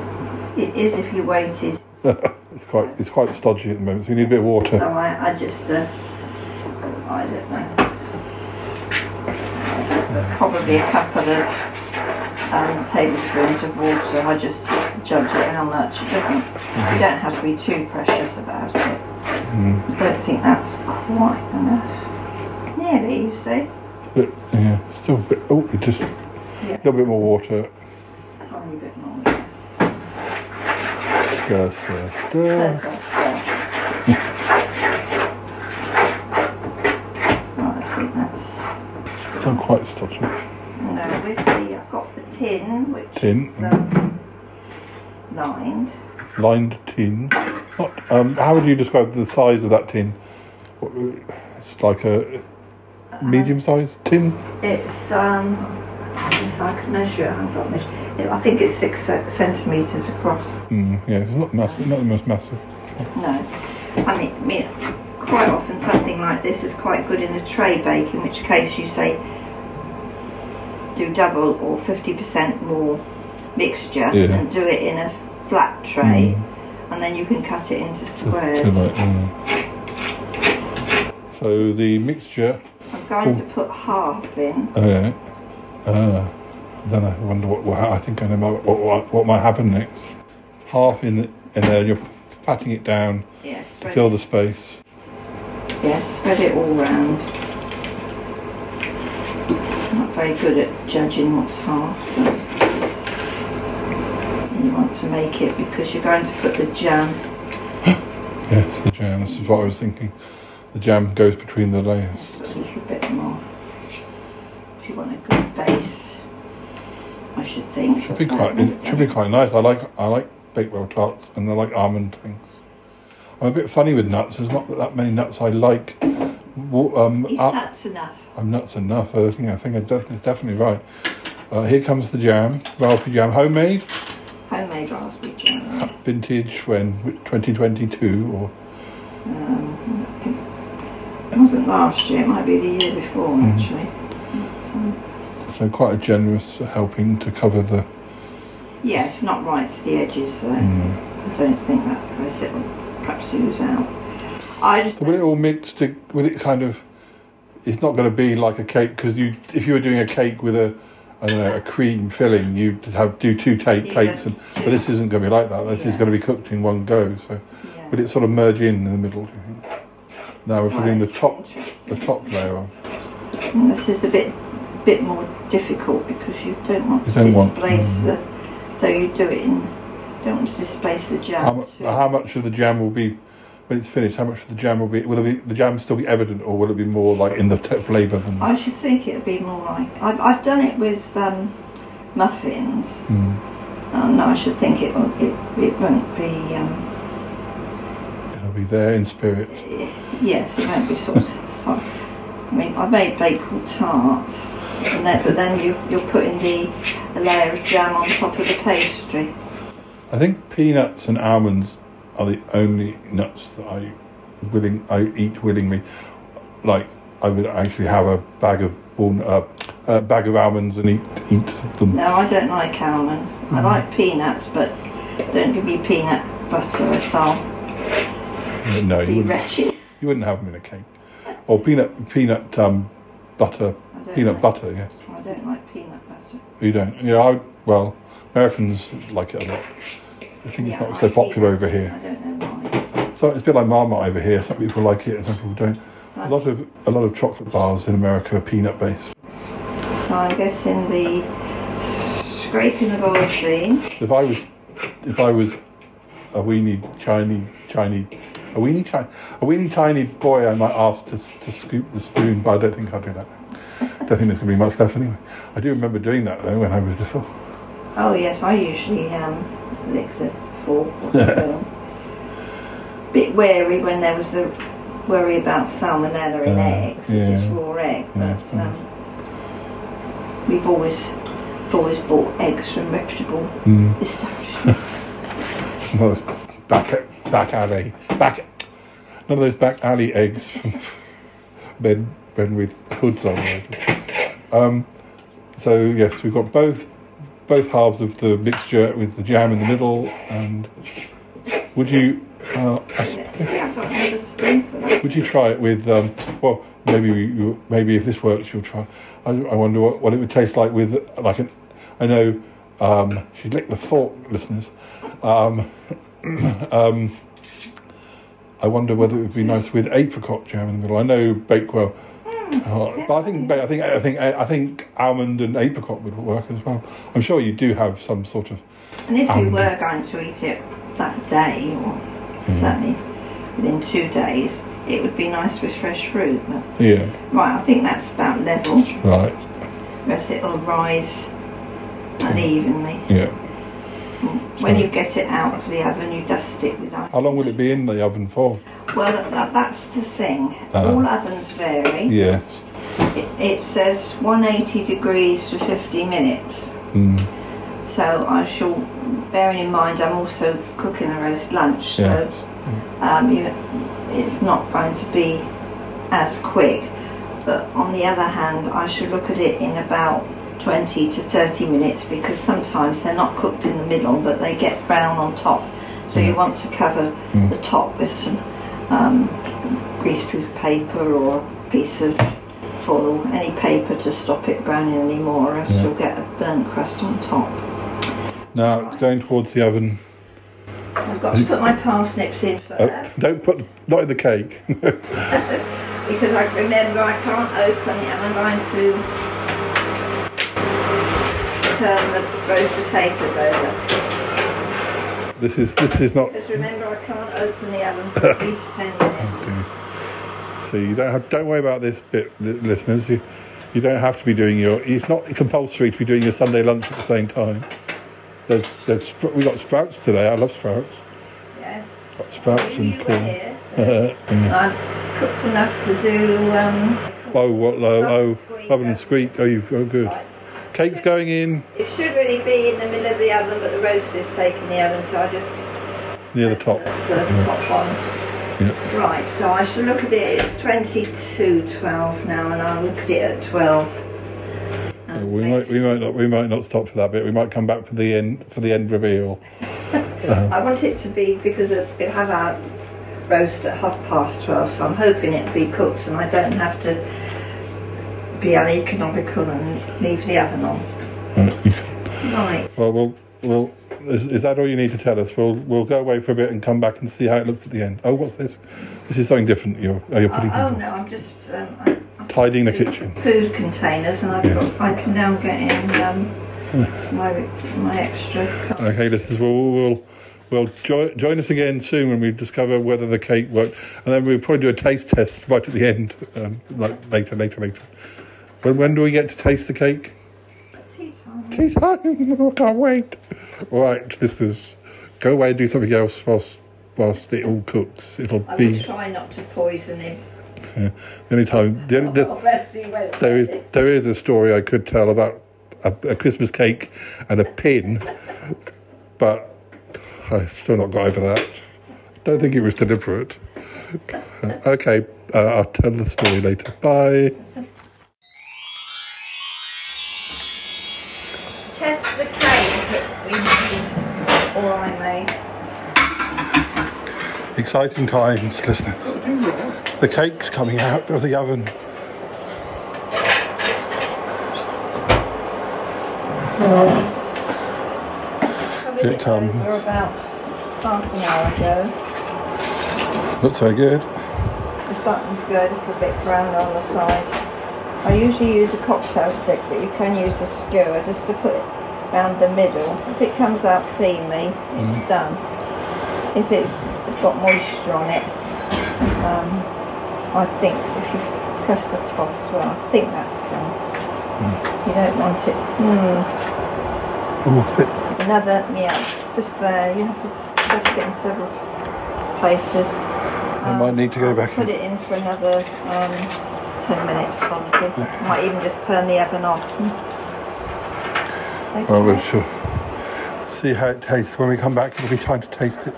It is if you waited. [LAUGHS] it's quite it's quite stodgy at the moment. So you need a bit of water. So water. I, I just, uh, I don't know. Probably a couple of um, tablespoons of water. I just judge it how much. It doesn't. You don't have to be too precious about it. Mm. I don't think that's quite enough. Nearly, you see. But yeah, still a bit. Oh, it just a little bit more water. A Tiny bit more. Stir, stir, That's stir. all. Right, I think that's. Still quite stodgy. No, with the, I've got the tin, which Tin. is um, lined. Lined tin. Not, um, how would you describe the size of that tin? What, It's like a medium sized tin. It's, um, yes, I can measure. I've got measure. I think it's six centimetres across. Mm, yeah, it's not massive. Not the most massive. No. I mean, I mean, quite often something like this is quite good in a tray bake, in which case you say do double or 50% more mixture Yeah. and do it in a flat tray Mm. and then you can cut it into squares. to like, mm. So the mixture. I'm going Oh. to put half in. Oh Ah. Then I wonder what, what I think I know what, what what might happen next. Half in the, in there, you're patting it down Yes, to fill it. the space. Yes, spread it all round. I'm not very good at judging what's half, but you want to make it because you're going to put the jam. [GASPS] Yes, the jam. This is what I was thinking. The jam goes between the layers. Put a little bit more. If you want a good base, I should think. Should be quite. It should be quite nice. I like I like bakewell tarts and I like almond things. I'm a bit funny with nuts. There's not that many nuts I like. Um, Is nuts enough? I'm nuts enough. I think I think it's definitely right. Uh, here comes the jam, raspberry jam, homemade, Homemade raspberry jam. vintage when 2022 or Um, it wasn't last year, it might be the year before Mhm. actually. So quite a generous helping to cover the. yes, not right to the edges though. Mm. I don't think that recipe will perhaps ooze out. I just So will it all mix to? Will it kind of? It's not going to be like a cake because you, if you were doing a cake with a, I don't know, a cream filling, you'd have do two take Yeah, plates, and but this isn't going to be like that. This is going to be cooked in one go. So, will it sort of merge in in the middle? Do you think? Now we're putting the top, the top layer on. And this is a bit bit more difficult because you don't want You to don't want- displace mm. the so you do it in don't want to displace the jam. How, mu- how much of the jam will be when it's finished? How much of the jam will be? Will it be, the jam still be evident, or will it be more like in the flavour than? I should think it'd be more like I've, I've done it with um, muffins. Mm. And I should think it won't it, it won't be um, It'll be there in spirit. yes it won't be sort of I mean I made bakewell tarts and then but then you you're putting the a layer of jam on top of the pastry. I think peanuts and almonds are the only nuts that I willing I eat willingly. like I would actually have a bag of uh, a bag of almonds and eat eat them. No, I don't like almonds. I like peanuts, but don't give me peanut butter or salt. No, you wouldn't. wretched. You wouldn't have them in a cake. Or peanut peanut um, butter, peanut butter. Yes, I don't like peanut butter. you don't. Yeah, I well, Americans like it a lot. I think it's not so popular over here. I don't know why. So it's a bit like Marmite over here. Some people like it and some people don't. A lot of a lot of chocolate bars in America are peanut based. So I'm guessing the scraping of old scene. If I was, if I was a weeny, tiny, tiny, a weeny, tiny, a weeny, tiny boy, I might ask to to scoop the spoon, but I don't think I'll do that. [LAUGHS] Don't think there's going to be much left anyway. I do remember doing that though when I was little. Oh yes, I usually um, lick the fork. [LAUGHS] Bit wary when there was the worry about salmonella in Uh, eggs. It's just raw egg, Yeah, but it's um, we've always always bought eggs from reputable Mm. establishments. [LAUGHS] Well, it's back back alley, back. None of those back alley eggs from men men with hoods on. Um, so yes, we've got both both halves of the mixture with the jam in the middle. And would you? Uh. Would you try it with? Um, well, maybe you, maybe if this works, you'll try. I, I wonder what, what it would taste like with like an. I know um, she licked the fork, listeners. Um, [CLEARS THROAT] um, I wonder whether it would be nice with apricot jam in the middle. I know Bakewell, uh, but I think I think I think I think almond and apricot would work as well. I'm sure you do have some sort of. And if you were going to eat it that day, or Mm. certainly within two days, it would be nice with fresh fruit. But, Yeah. right, I think that's about level. Right. Rest it'll rise unevenly. Yeah. When you get it out of the oven, you dust it with ice. How long will it be in the oven for? Well, that, that, that's the thing. Uh, All ovens vary. Yes. It, it says 180 degrees for 50 minutes. Mm. So I shall, bearing in mind I'm also cooking a roast lunch, so um, you, it's not going to be as quick. But on the other hand, I should look at it in about 20 to 30 minutes because sometimes they're not cooked in the middle, but they get brown on top. So you want to cover Mm. the top with some um, greaseproof paper or a piece of foil, any paper to stop it browning anymore, or else Yeah. you'll get a burnt crust on top. Now it's going towards the oven. I've got to put my parsnips in first. Oh, don't put not in the cake. [LAUGHS] [LAUGHS] because I remember I can't open it and I'm going to turn the roast potatoes over. this is this is not. Because remember I can't open the oven for [LAUGHS] at least 10 minutes. So you don't have don't worry about this bit, listeners. You you don't have to be doing your. It's not compulsory to be doing your Sunday lunch at the same time. There's there's we got sprouts today. I love sprouts. Yes. Got sprouts and corn. here, [LAUGHS] Uh, yeah. I've cooked enough to do um, Oh, what? Oh, oh, oven and squeak. Oh, you. Oh, good. Cake's going in it should really be in the middle of the oven but the roast is taking the oven so I just near the top. the top one. Yeah. Right, so I should look at it, it's 22.12 now and I'll look at it at 12. Uh, we might we might not we might not stop for that bit. We might come back for the end for the end reveal. Uh, [LAUGHS] I want it to be, because of, it have our roast at half past 12 so I'm hoping it'll be cooked and I don't have to be uneconomical and leave the oven on. uh, Right, Well, we'll, we'll is, is that all you need to tell us? We'll we'll go away for a bit and come back and see how it looks at the end. Oh, what's this? This is something different. You're oh, you're putting oh things no, I'm just um, I- on. tidying the kitchen. food containers and I've Yeah. got, I can now get in um, my, my extra cup. Okay, listeners, we'll we'll, we'll jo- join us again soon when we discover whether the cake worked, and then we'll probably do a taste test right at the end, um, like later, later, later. When when do we get to taste the cake? Tea time. Tea time! I [LAUGHS] can't wait. Right, listeners, go away and do something else whilst whilst it all cooks. It'll I will be try not to poison him. the only time. [LAUGHS] The, only- the, Oh, bless you, won't there is it? there is a story I could tell about a, a Christmas cake and a pin, [LAUGHS] but I've still not got over that. Don't think it was deliberate. Okay, Uh, I'll tell the story later. Bye. Cake that we made, or I made. Exciting times, listeners. The cake's coming out of the oven. Here it comes. Over about half an hour ago. Looks very good. The something's good, a bit brown on the side. I usually use a cocktail stick, but you can use a skewer just to put it round the middle. If it comes out cleanly, it's Mm. done. If it- it's got moisture on it, um, I think if you press the top as well, I think that's done. You don't want it. Oh, Another, yeah, just there. You have to press it in several places. I might need to go back Put in. it in for another um, 10 minutes probably. Might even just turn the oven off. Okay. Well, sure. see how it tastes. When we come back, it'll be time to taste it.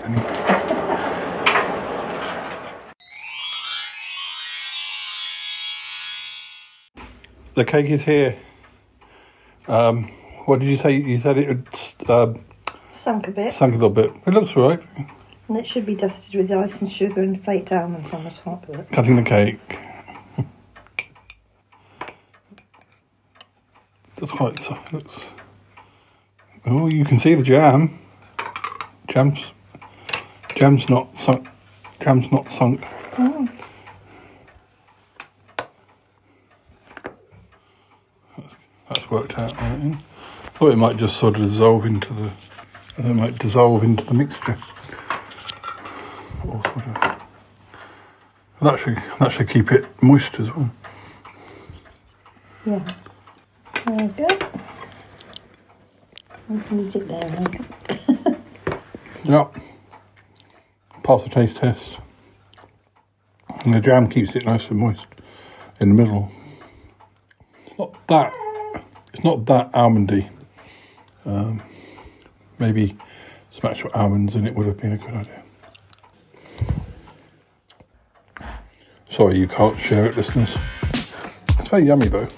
The cake is here. Um, what did you say? You said it had uh, Sunk a bit. sunk a little bit. It looks all right. And it should be dusted with ice and sugar and flaked almonds on the top of it. Cutting the cake. That's quite. so- Looks, oh, you can see the jam. Jam's. Jam's not sunk. Jam's not sunk. Oh. That's worked out right. Thought it might just sort of dissolve into the. It might dissolve into the mixture. Or sort of. That should that should keep it moist as well. Yeah. There we go. We can eat it there. [LAUGHS] Yep. Pass the taste test. And the jam keeps it nice and moist in the middle. Not that. It's not that almondy. Um, maybe smashed with almonds and it would have been a good idea. Sorry, you can't share it, listeners. It's very yummy though.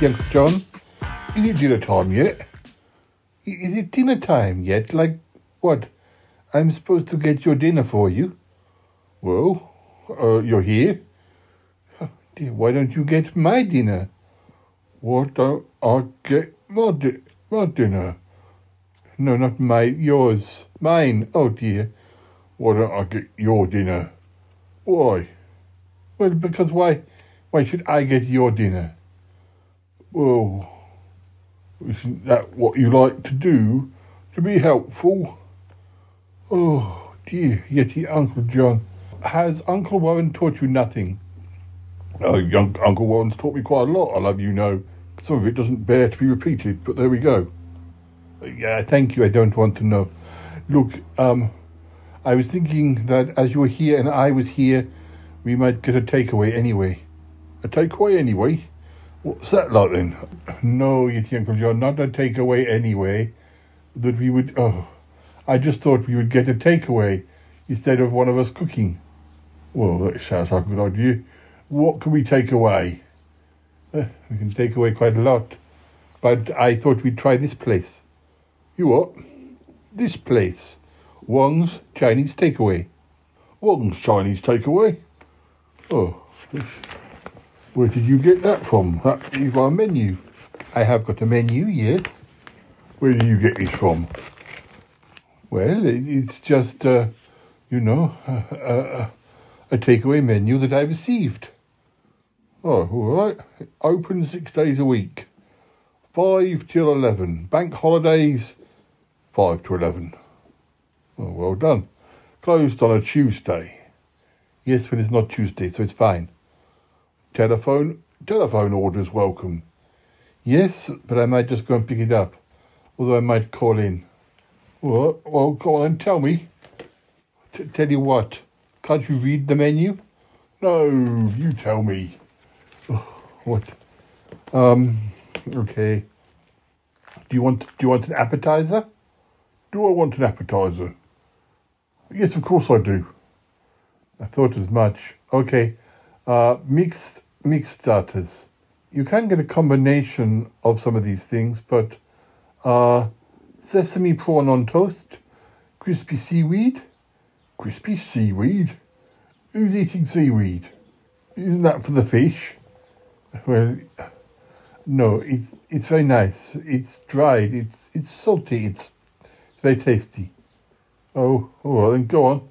Young John. Is it dinner time yet? Is it dinner time yet? Like, what? I'm supposed to get your dinner for you? Well, uh, you're here? Oh, dear, why don't you get my dinner? What don't I get my, di- my dinner? No, not my, yours. Mine. Oh dear. Why don't I get your dinner? Why? Well, because why? Why should I get your dinner? Well, isn't that what you like to do? To be helpful? Oh, dear, Yeti Uncle John. Has Uncle Warren taught you nothing? Oh, young Uncle Warren's taught me quite a lot, I love you know. Some of it doesn't bear to be repeated, but there we go. Yeah, thank you, I don't want to know. Look, um, I was thinking that as you were here and I was here, we might get a takeaway anyway. A takeaway anyway? What's that like then? No, Yeti Uncle John, not a takeaway anyway. That we would. Oh, I just thought we would get a takeaway instead of one of us cooking. Well, that sounds like a good idea. What can we take away? Uh, we can take away quite a lot. But I thought we'd try this place. You what? This place. Wong's Chinese Takeaway. Wong's Chinese Takeaway? Oh, this. Where did you get that from? Uh, you've got a menu. I have got a menu, yes. Where did you get this from? Well, it, it's just, uh, you know, [LAUGHS] a, a, a takeaway menu that I received. Oh, all right. Open six days a week. Five till eleven. Bank holidays, five to eleven. Oh, well done. Closed on a Tuesday. Yes, when it's not Tuesday, so it's fine. Telephone, telephone orders welcome. Yes, but I might just go and pick it up. Although I might call in. Well, well go on and tell me. T- tell you what. Can't you read the menu? No, you tell me. [SIGHS] What? Um, okay. Do you want do you want an appetizer? Do I want an appetizer? Yes, of course I do. I thought as much. Okay. Uh, mixed mixed starters. You can get a combination of some of these things, but uh, sesame prawn on toast, crispy seaweed, crispy seaweed. Who's eating seaweed? Isn't that for the fish? [LAUGHS] Well, no, it's it's very nice. It's dried. It's it's salty. It's it's very tasty. Oh, oh, well, then go on.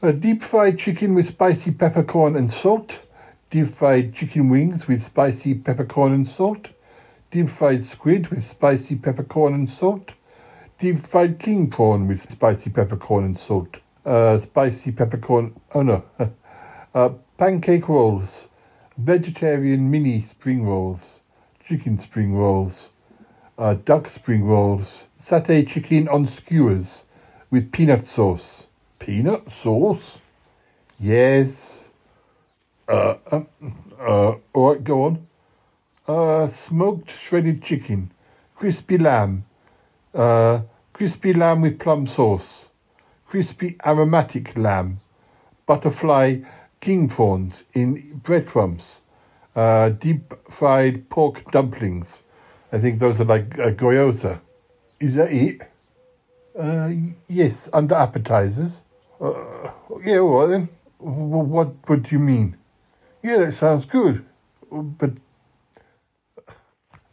A deep fried chicken with spicy peppercorn and salt. Deep fried chicken wings with spicy peppercorn and salt. Deep fried squid with spicy peppercorn and salt. Deep fried king prawn with spicy peppercorn and salt. Uh, spicy peppercorn. Oh no. [LAUGHS] uh, pancake rolls. Vegetarian mini spring rolls. Chicken spring rolls. Uh, duck spring rolls. Satay chicken on skewers with peanut sauce. Peanut sauce? Yes. Uh, um, uh, all right, go on. Uh, smoked shredded chicken, crispy lamb, uh, crispy lamb with plum sauce, crispy aromatic lamb, butterfly king prawns in breadcrumbs, uh, deep fried pork dumplings. I think those are like uh. Is that it? Uh, yes, under appetizers. Uh, yeah, right then. What, what do you mean? Yeah, that sounds good. But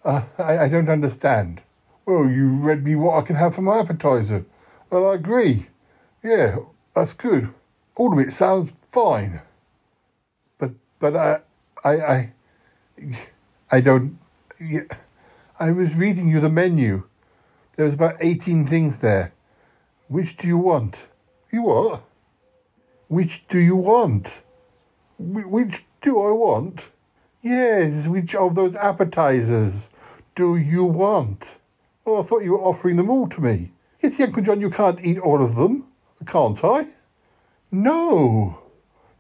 uh, I, I don't understand. Well, you read me what I can have for my appetizer. Well, I agree. Yeah, that's good. All of it sounds fine. But but I I I, I don't. I was reading you the menu. There was about eighteen things there. Which do you want? You what? Which do you want? Which do I want? Yes, which of those appetizers do you want? Oh, I thought you were offering them all to me. Yes, Uncle John, you can't eat all of them, can't I? No.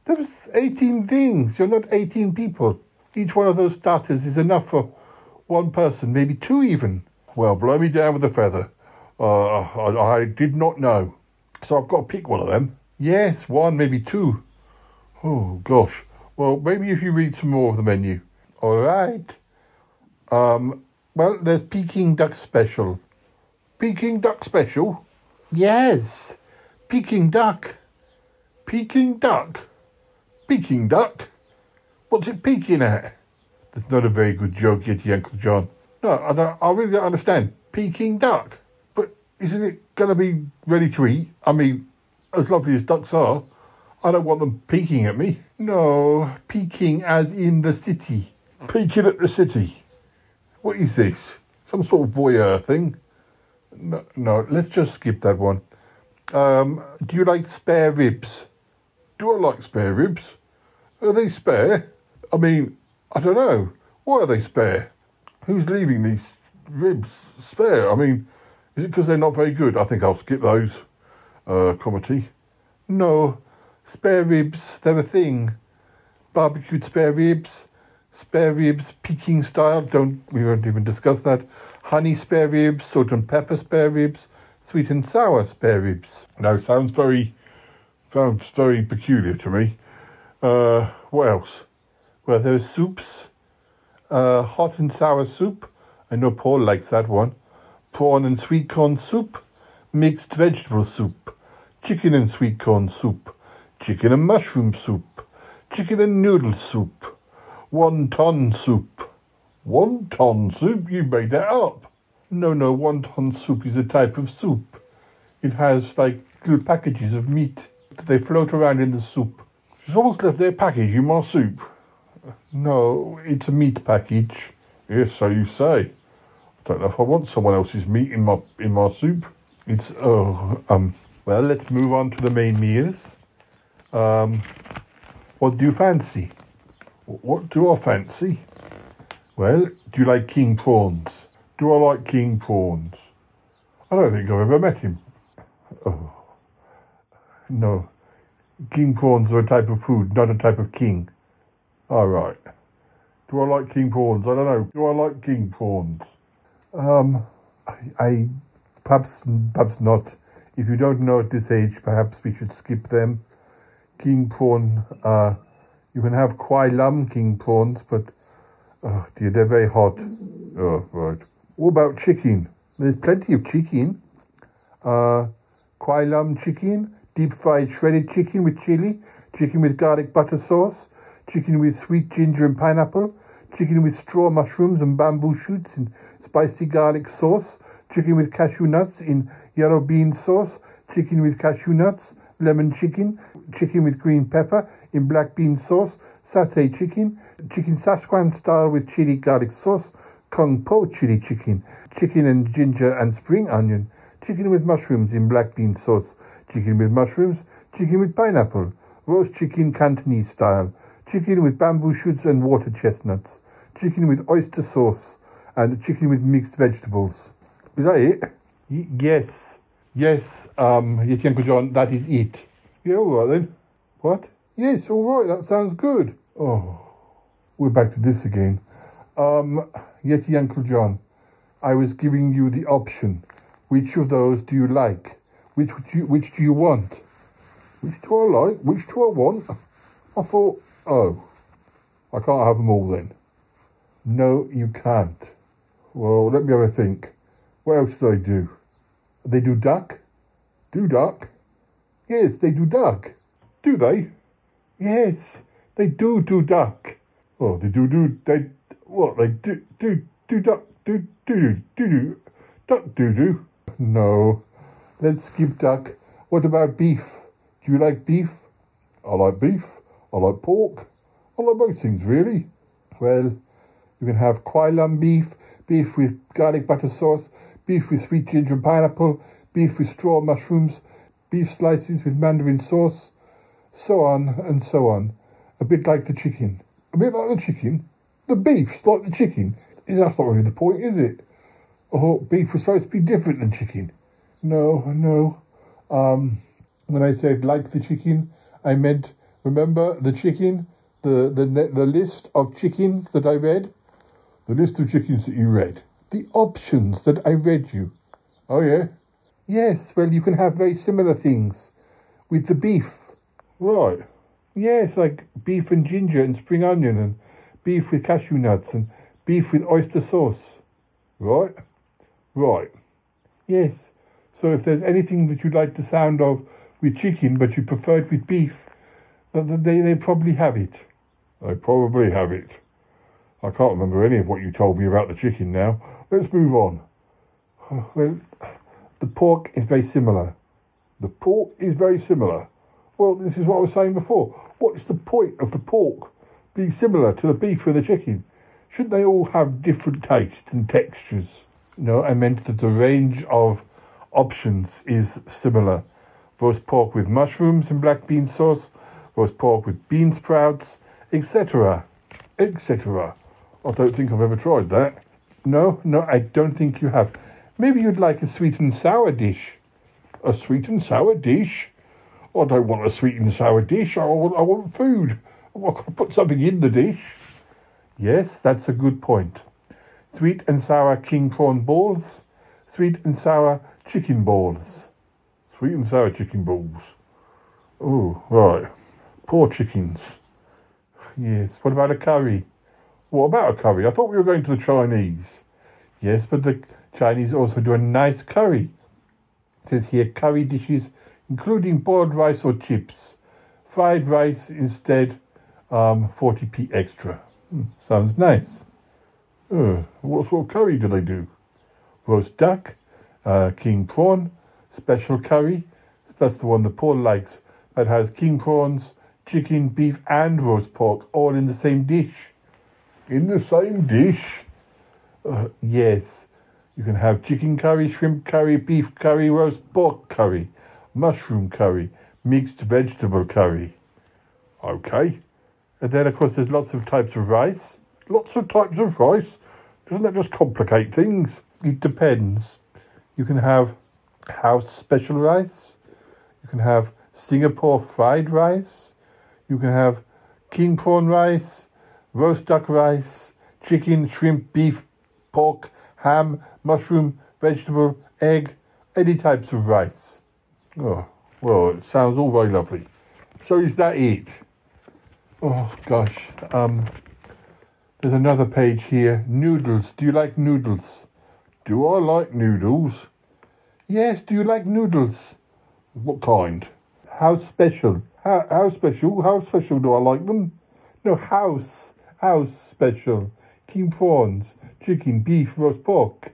There's 18 things. You're not 18 people. Each one of those starters is enough for one person, maybe two even. Well, blow me down with a feather. Uh, I, I did not know. So I've got to pick one of them. Yes, one, maybe two. Oh, gosh. Well, maybe if you read some more of the menu. All right. Um, well, there's Peking Duck Special. Peking Duck Special? Yes. Peking Duck. Peking Duck. Peking Duck? What's it peeking at? That's not a very good joke, Yeti, Uncle John. No, I, don't, I really don't understand. Peking Duck. Isn't it going to be ready to eat? I mean, as lovely as ducks are, I don't want them peeking at me. No, peeking as in the city. Peeking at the city. What is this? Some sort of voyeur thing? No, no let's just skip that one. Um, do you like spare ribs? Do I like spare ribs? Are they spare? I mean, I don't know. Why are they spare? Who's leaving these ribs spare? I mean, is it because they're not very good? I think I'll skip those. Uh, Cromitty. No, spare ribs, they're a thing. Barbecued spare ribs, spare ribs, Peking style, don't, we won't even discuss that. Honey spare ribs, salt and pepper spare ribs, sweet and sour spare ribs. No, sounds very, sounds very peculiar to me. Uh, what else? Well, there's soups, uh, hot and sour soup. I know Paul likes that one. Prawn and sweet corn soup, mixed vegetable soup, chicken and sweet corn soup, chicken and mushroom soup, chicken and noodle soup, Wonton soup. Wonton soup? You made that up. No, no, wonton soup is a type of soup. It has like little packages of meat. that They float around in the soup. Someone's left their package in my soup. No, it's a meat package. Yes, so you say. Don't know if I want someone else's meat in my in my soup. It's oh um. Well, let's move on to the main meals. Um, what do you fancy? What do I fancy? Well, do you like king prawns? Do I like king prawns? I don't think I've ever met him. Oh. No. King prawns are a type of food, not a type of king. All right. Do I like king prawns? I don't know. Do I like king prawns? Um, I, perhaps perhaps not. If you don't know at this age, perhaps we should skip them. King prawn. Uh, you can have kwai lam king prawns, but oh dear, they're very hot. Oh right. What about chicken? There's plenty of chicken. Uh, kwai lam chicken, deep fried shredded chicken with chili, chicken with garlic butter sauce, chicken with sweet ginger and pineapple, chicken with straw mushrooms and bamboo shoots in spicy garlic sauce, chicken with cashew nuts in yellow bean sauce, chicken with cashew nuts, lemon chicken, chicken with green pepper in black bean sauce, satay chicken, chicken Szechuan style with chili garlic sauce, kung po chili chicken, chicken and ginger and spring onion, chicken with mushrooms in black bean sauce, chicken with mushrooms, chicken with pineapple, roast chicken Cantonese style, chicken with bamboo shoots and water chestnuts, chicken with oyster sauce, and chicken with mixed vegetables. Is that it? Y- yes. Yes, um, yes, Uncle John, that is it. Yeah, all right then. What? Yes, all right, that sounds good. Oh, we're back to this again. Um, Yeti Uncle John, I was giving you the option. Which of those do you like? Which do you, which do you want? Which do I like? Which do I want? I thought, oh, I can't have them all then. No, you can't. Well, let me have a think. What else do they do? They do duck? Do duck? Yes, they do duck. Do they? Yes, they do do duck. Oh, they do do they what they do do do duck do do do do duck do do. No, let's skip duck. What about beef? Do you like beef? I like beef. I like pork. I like most things really. Well, you can have kwai lam beef, beef with garlic butter sauce, beef with sweet ginger and pineapple, beef with straw mushrooms, beef slices with mandarin sauce, so on and so on. A bit like the chicken. A bit like the chicken. The beef's like the chicken. That's not really the point, is it? Oh, beef was supposed to be different than chicken. No, no. Um, when I said like the chicken, I meant remember the chicken, the the the list of chickens that I read, the list of chickens that you read, the options that I read you. Oh yeah. Yes, well, you can have very similar things with the beef. Right. Yes, like beef and ginger and spring onion and beef with cashew nuts and beef with oyster sauce. Right? Right. Yes. So if there's anything that you'd like the sound of with chicken but you prefer it with beef, they, they probably have it. They probably have it. I can't remember any of what you told me about the chicken now. Let's move on. [SIGHS] Well, the pork is very similar. The pork is very similar. Well, this is what I was saying before. What's the point of the pork being similar to the beef and the chicken? Shouldn't they all have different tastes and textures? No, I meant that the range of options is similar. Roast pork with mushrooms and black bean sauce, roast pork with bean sprouts, etc. etc. I don't think I've ever tried that. No, no, I don't think you have. Maybe you'd like a sweet and sour dish. A sweet and sour dish? I don't want a sweet and sour dish. I want, I want food. I want to put something in the dish. Yes, that's a good point. Sweet and sour king prawn balls. Sweet and sour chicken balls. Sweet and sour chicken balls. Oh, right. Poor chickens. Yes. What about a curry? What about a curry? I thought we were going to the Chinese. Yes, but the Chinese also do a nice curry. It says here curry dishes including boiled rice or chips. Fried rice instead, um, 40p extra. Hmm, sounds nice. Uh, what sort of curry do they do? Roast duck, uh, king prawn, special curry. That's the one the Paul likes. That has king prawns, chicken, beef, and roast pork all in the same dish. In the same dish? Uh, yes. You can have chicken curry, shrimp curry, beef curry, roast pork curry, mushroom curry, mixed vegetable curry. Okay. And then, of course, there's lots of types of rice. Lots of types of rice? Doesn't that just complicate things? It depends. You can have house special rice. You can have Singapore fried rice. You can have king prawn rice, roast duck rice, chicken, shrimp, beef, pork, ham, mushroom, vegetable, egg, any types of rice. Oh, well, it sounds all very lovely. So is that it? Oh gosh. Um, there's another page here. Noodles. Do you like noodles? Do I like noodles? Yes. Do you like noodles? What kind? How special? How, how special? How special do I like them? No, house. House special. King prawns, chicken, beef, roast pork.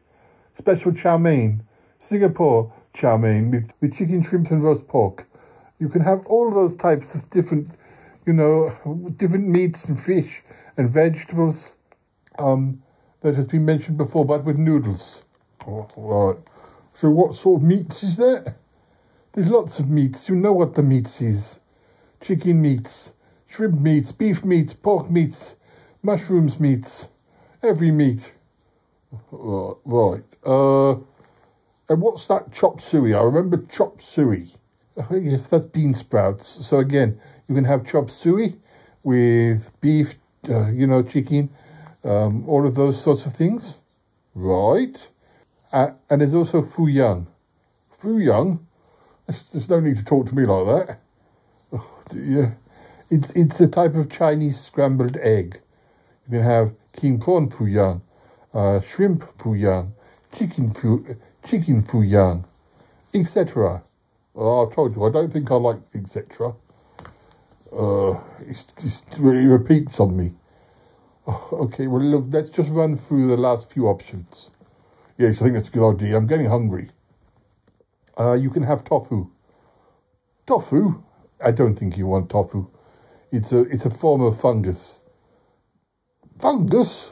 Special chow mein. Singapore chow mein with, with chicken, shrimp and roast pork. You can have all those types of different, you know, different meats and fish and vegetables um, that has been mentioned before, but with noodles. Oh, right. So what sort of meats is that? There's lots of meats. You know what the meats is. Chicken meats, shrimp meats, beef meats, pork meats, mushrooms meats, every meat. Right. right. Uh, and what's that chop suey? I remember chop suey. Oh, yes, that's bean sprouts. So again, you can have chop suey with beef, uh, you know, chicken, um, all of those sorts of things. Right. Uh, and there's also fu yang. Fu yang? There's, there's no need to talk to me like that. Oh, yeah. It's, it's a type of Chinese scrambled egg. Can have king prawn fu yang, uh, shrimp fu yang, chicken fu, chicken fu yang, etc. Oh, I told you, I don't think I like etc. Uh, it's just really repeats on me. Oh, okay, well, look, let's just run through the last few options. Yes, I think that's a good idea. I'm getting hungry. Uh, you can have tofu. Tofu? I don't think you want tofu. It's a it's a form of fungus. Fungus?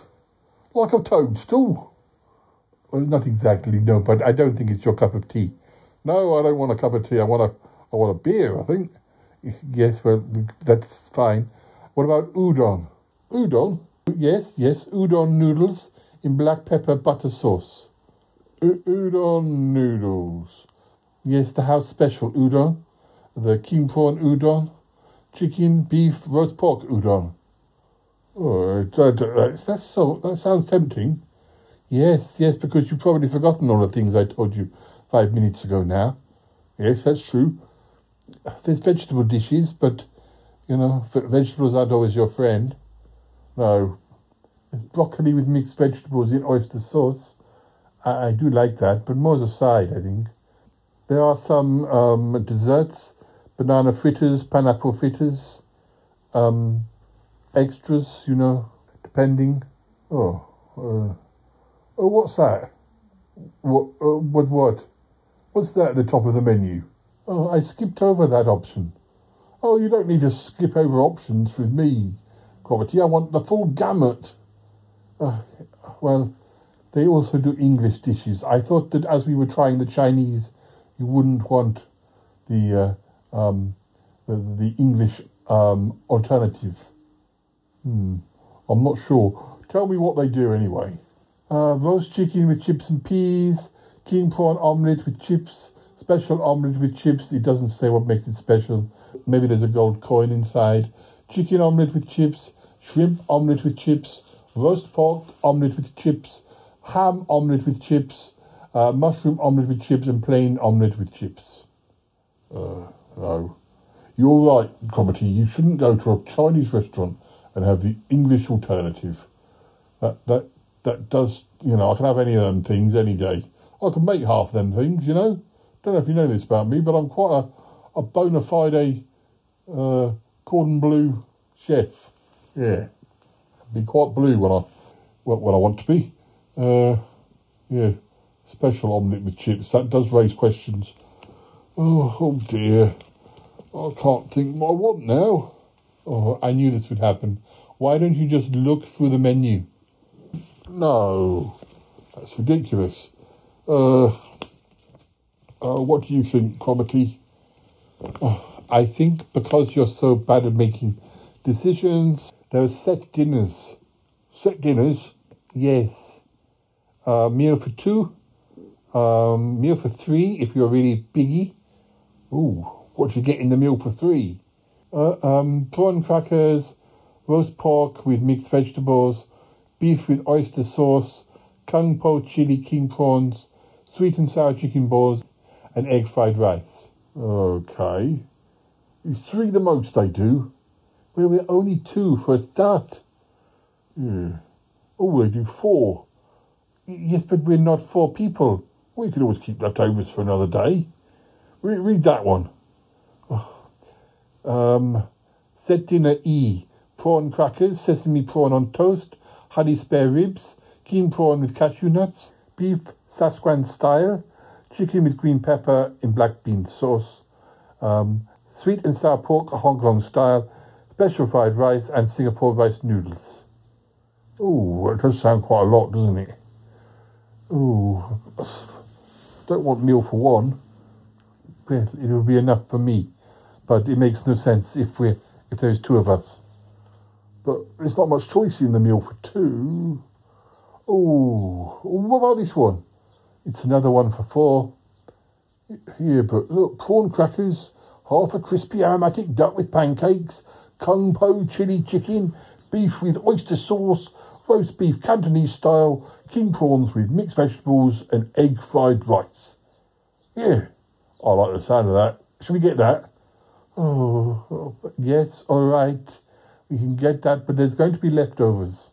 Like a toadstool? Well, not exactly, no, but I don't think it's your cup of tea. No, I don't want a cup of tea. I want a I want a beer, I think. [LAUGHS] Yes, well, that's fine. What about udon? Udon? Yes, yes, udon noodles in black pepper butter sauce. U- udon noodles. Yes, the house special udon. The king prawn udon. Chicken, beef, roast pork udon. Oh, that, that's so, that sounds tempting. Yes, yes, because you've probably forgotten all the things I told you five minutes ago now. Yes, that's true. There's vegetable dishes, but, you know, vegetables aren't always your friend. No. There's broccoli with mixed vegetables in oyster sauce. I, I do like that, but more as a side, I think. There are some um, desserts, banana fritters, pineapple fritters, um, extras, you know, depending. Oh, uh, oh, what's that? What, uh, what, what? What's that at the top of the menu? Oh, I skipped over that option. Oh, you don't need to skip over options with me, Cromitty. I want the full gamut. Uh, well, they also do English dishes. I thought that as we were trying the Chinese, you wouldn't want the uh, um, the, the, English um, alternative. Hmm, I'm not sure. Tell me what they do anyway. Uh, roast chicken with chips and peas, king prawn omelette with chips, special omelette with chips. It doesn't say what makes it special. Maybe there's a gold coin inside. Chicken omelette with chips, shrimp omelette with chips, roast pork omelette with chips, ham omelette with chips, uh, mushroom omelette with chips, and plain omelette with chips. Uh, no. You're right, Cromitty. You shouldn't go to a Chinese restaurant and have the English alternative. That that that does, you know, I can have any of them things any day. I can make half them things, you know. Don't know if you know this about me, but I'm quite a, a bona fide uh, cordon bleu chef. Yeah. be quite blue when I when when I want to be. Uh, yeah, special omelette with chips. That does raise questions. Oh, oh dear. I can't think what I want now. Oh, I knew this would happen. Why don't you just look through the menu? No, that's ridiculous. Uh, uh, what do you think, Cromitty? Oh, I think because you're so bad at making decisions, there are set dinners. Set dinners? Yes. Uh, meal for two. Um, meal for three if you're really biggie. Ooh, what you get in the meal for three? Uh, um, prawn crackers, roast pork with mixed vegetables, beef with oyster sauce, kung po chili king prawns, sweet and sour chicken balls, and egg fried rice. Okay. Is three the most they do? Well, we're only two for a start. Yeah. Oh, they do four. Yes, but we're not four people. We could always keep leftovers for another day. Re- read that one. Um, set dinner E. Prawn crackers, sesame prawn on toast, honey spare ribs, keen prawn with cashew nuts, beef Sasquatch style, chicken with green pepper in black bean sauce, um, sweet and sour pork Hong Kong style, special fried rice, and Singapore rice noodles. Ooh, it does sound quite a lot, doesn't it? Ooh, don't want meal for one. Well, it'll be enough for me, but it makes no sense if we if there's two of us. But there's not much choice in the meal for two. Oh, what about this one? It's another one for four. Here, but look, prawn crackers, half a crispy aromatic duck with pancakes, kung po chili chicken, beef with oyster sauce, roast beef Cantonese style, king prawns with mixed vegetables, and egg fried rice. Yeah, I like the sound of that. Should we get that? Oh, yes, all right. We can get that, but there's going to be leftovers.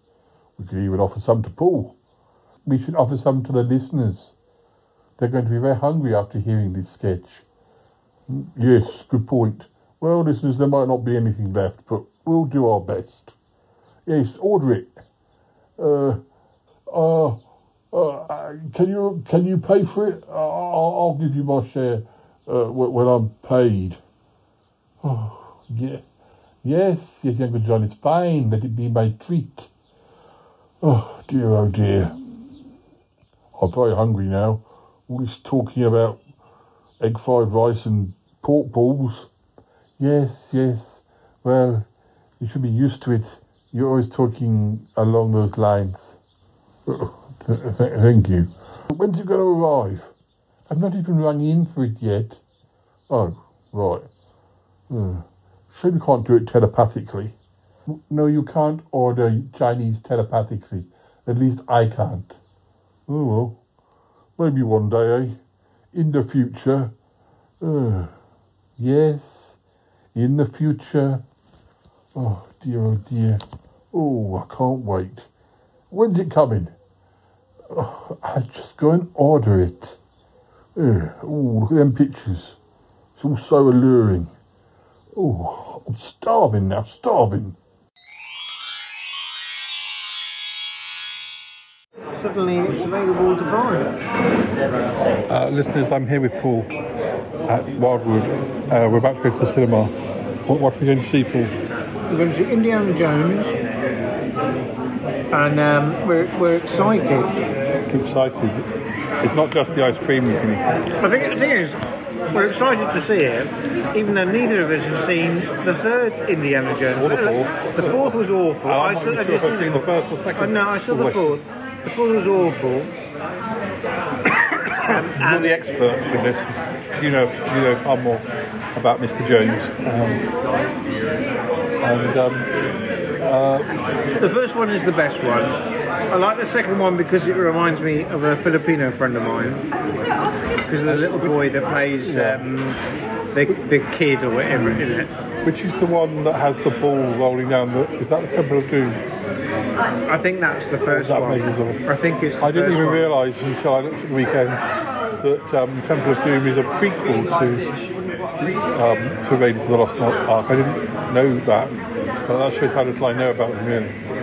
We could even offer some to Paul. We should offer some to the listeners. They're going to be very hungry after hearing this sketch. Yes, good point. Well, listeners, there might not be anything left, but we'll do our best. Yes, order it. Uh, uh, uh, can you can you pay for it? I'll, I'll give you my share uh, when I'm paid. Oh. Yes, yes, Uncle John, it's fine. Let it be my treat. Oh, dear, oh, dear. I'm very hungry now. All this talking about egg fried rice and pork balls. Yes, yes. Well, you should be used to it. You're always talking along those lines. Oh, th- th- thank you. When's it going to arrive? I've not even rung in for it yet. Oh, right. Hmm. Shame you can't do it telepathically. No, you can't order Chinese telepathically. At least I can't. Oh well. Maybe one day, eh? In the future. Uh, yes, in the future. Oh dear, oh dear. Oh, I can't wait. When's it coming? Oh, I'll just go and order it. Uh, oh, look at them pictures. It's all so alluring. Oh, I'm starving now, starving. Suddenly it's available to buy. Uh, listeners, I'm here with Paul at Wildwood. Uh, we're about to go to the cinema. What, what are we going to see, Paul? We're going to see Indiana Jones, and um, we're we're excited. Excited. It's not just the ice cream you can eat. I think the thing is, we're excited to see it, even though neither of us have seen the third Indiana Jones. Or the fourth. The fourth was awful. I'm I saw, sure if I've seen the first or second. Oh, no, I saw the fourth. The fourth was awful. You're the expert with this. You know, you know far more about Mr. Jones. Um, and um, uh, The first one is the best one. I like the second one because it reminds me of a Filipino friend of mine. Because of the little boy that plays um, the, the kid or whatever in it. which is the one that has the ball rolling down the? Is that the Temple of Doom? I think that's the first that one. Megazord? I think it's. The I didn't even one. realise until I looked at the weekend that um, Temple of Doom is a prequel to um, to Raiders of the Lost Ark. I didn't know that, but that shows how little I know about them really.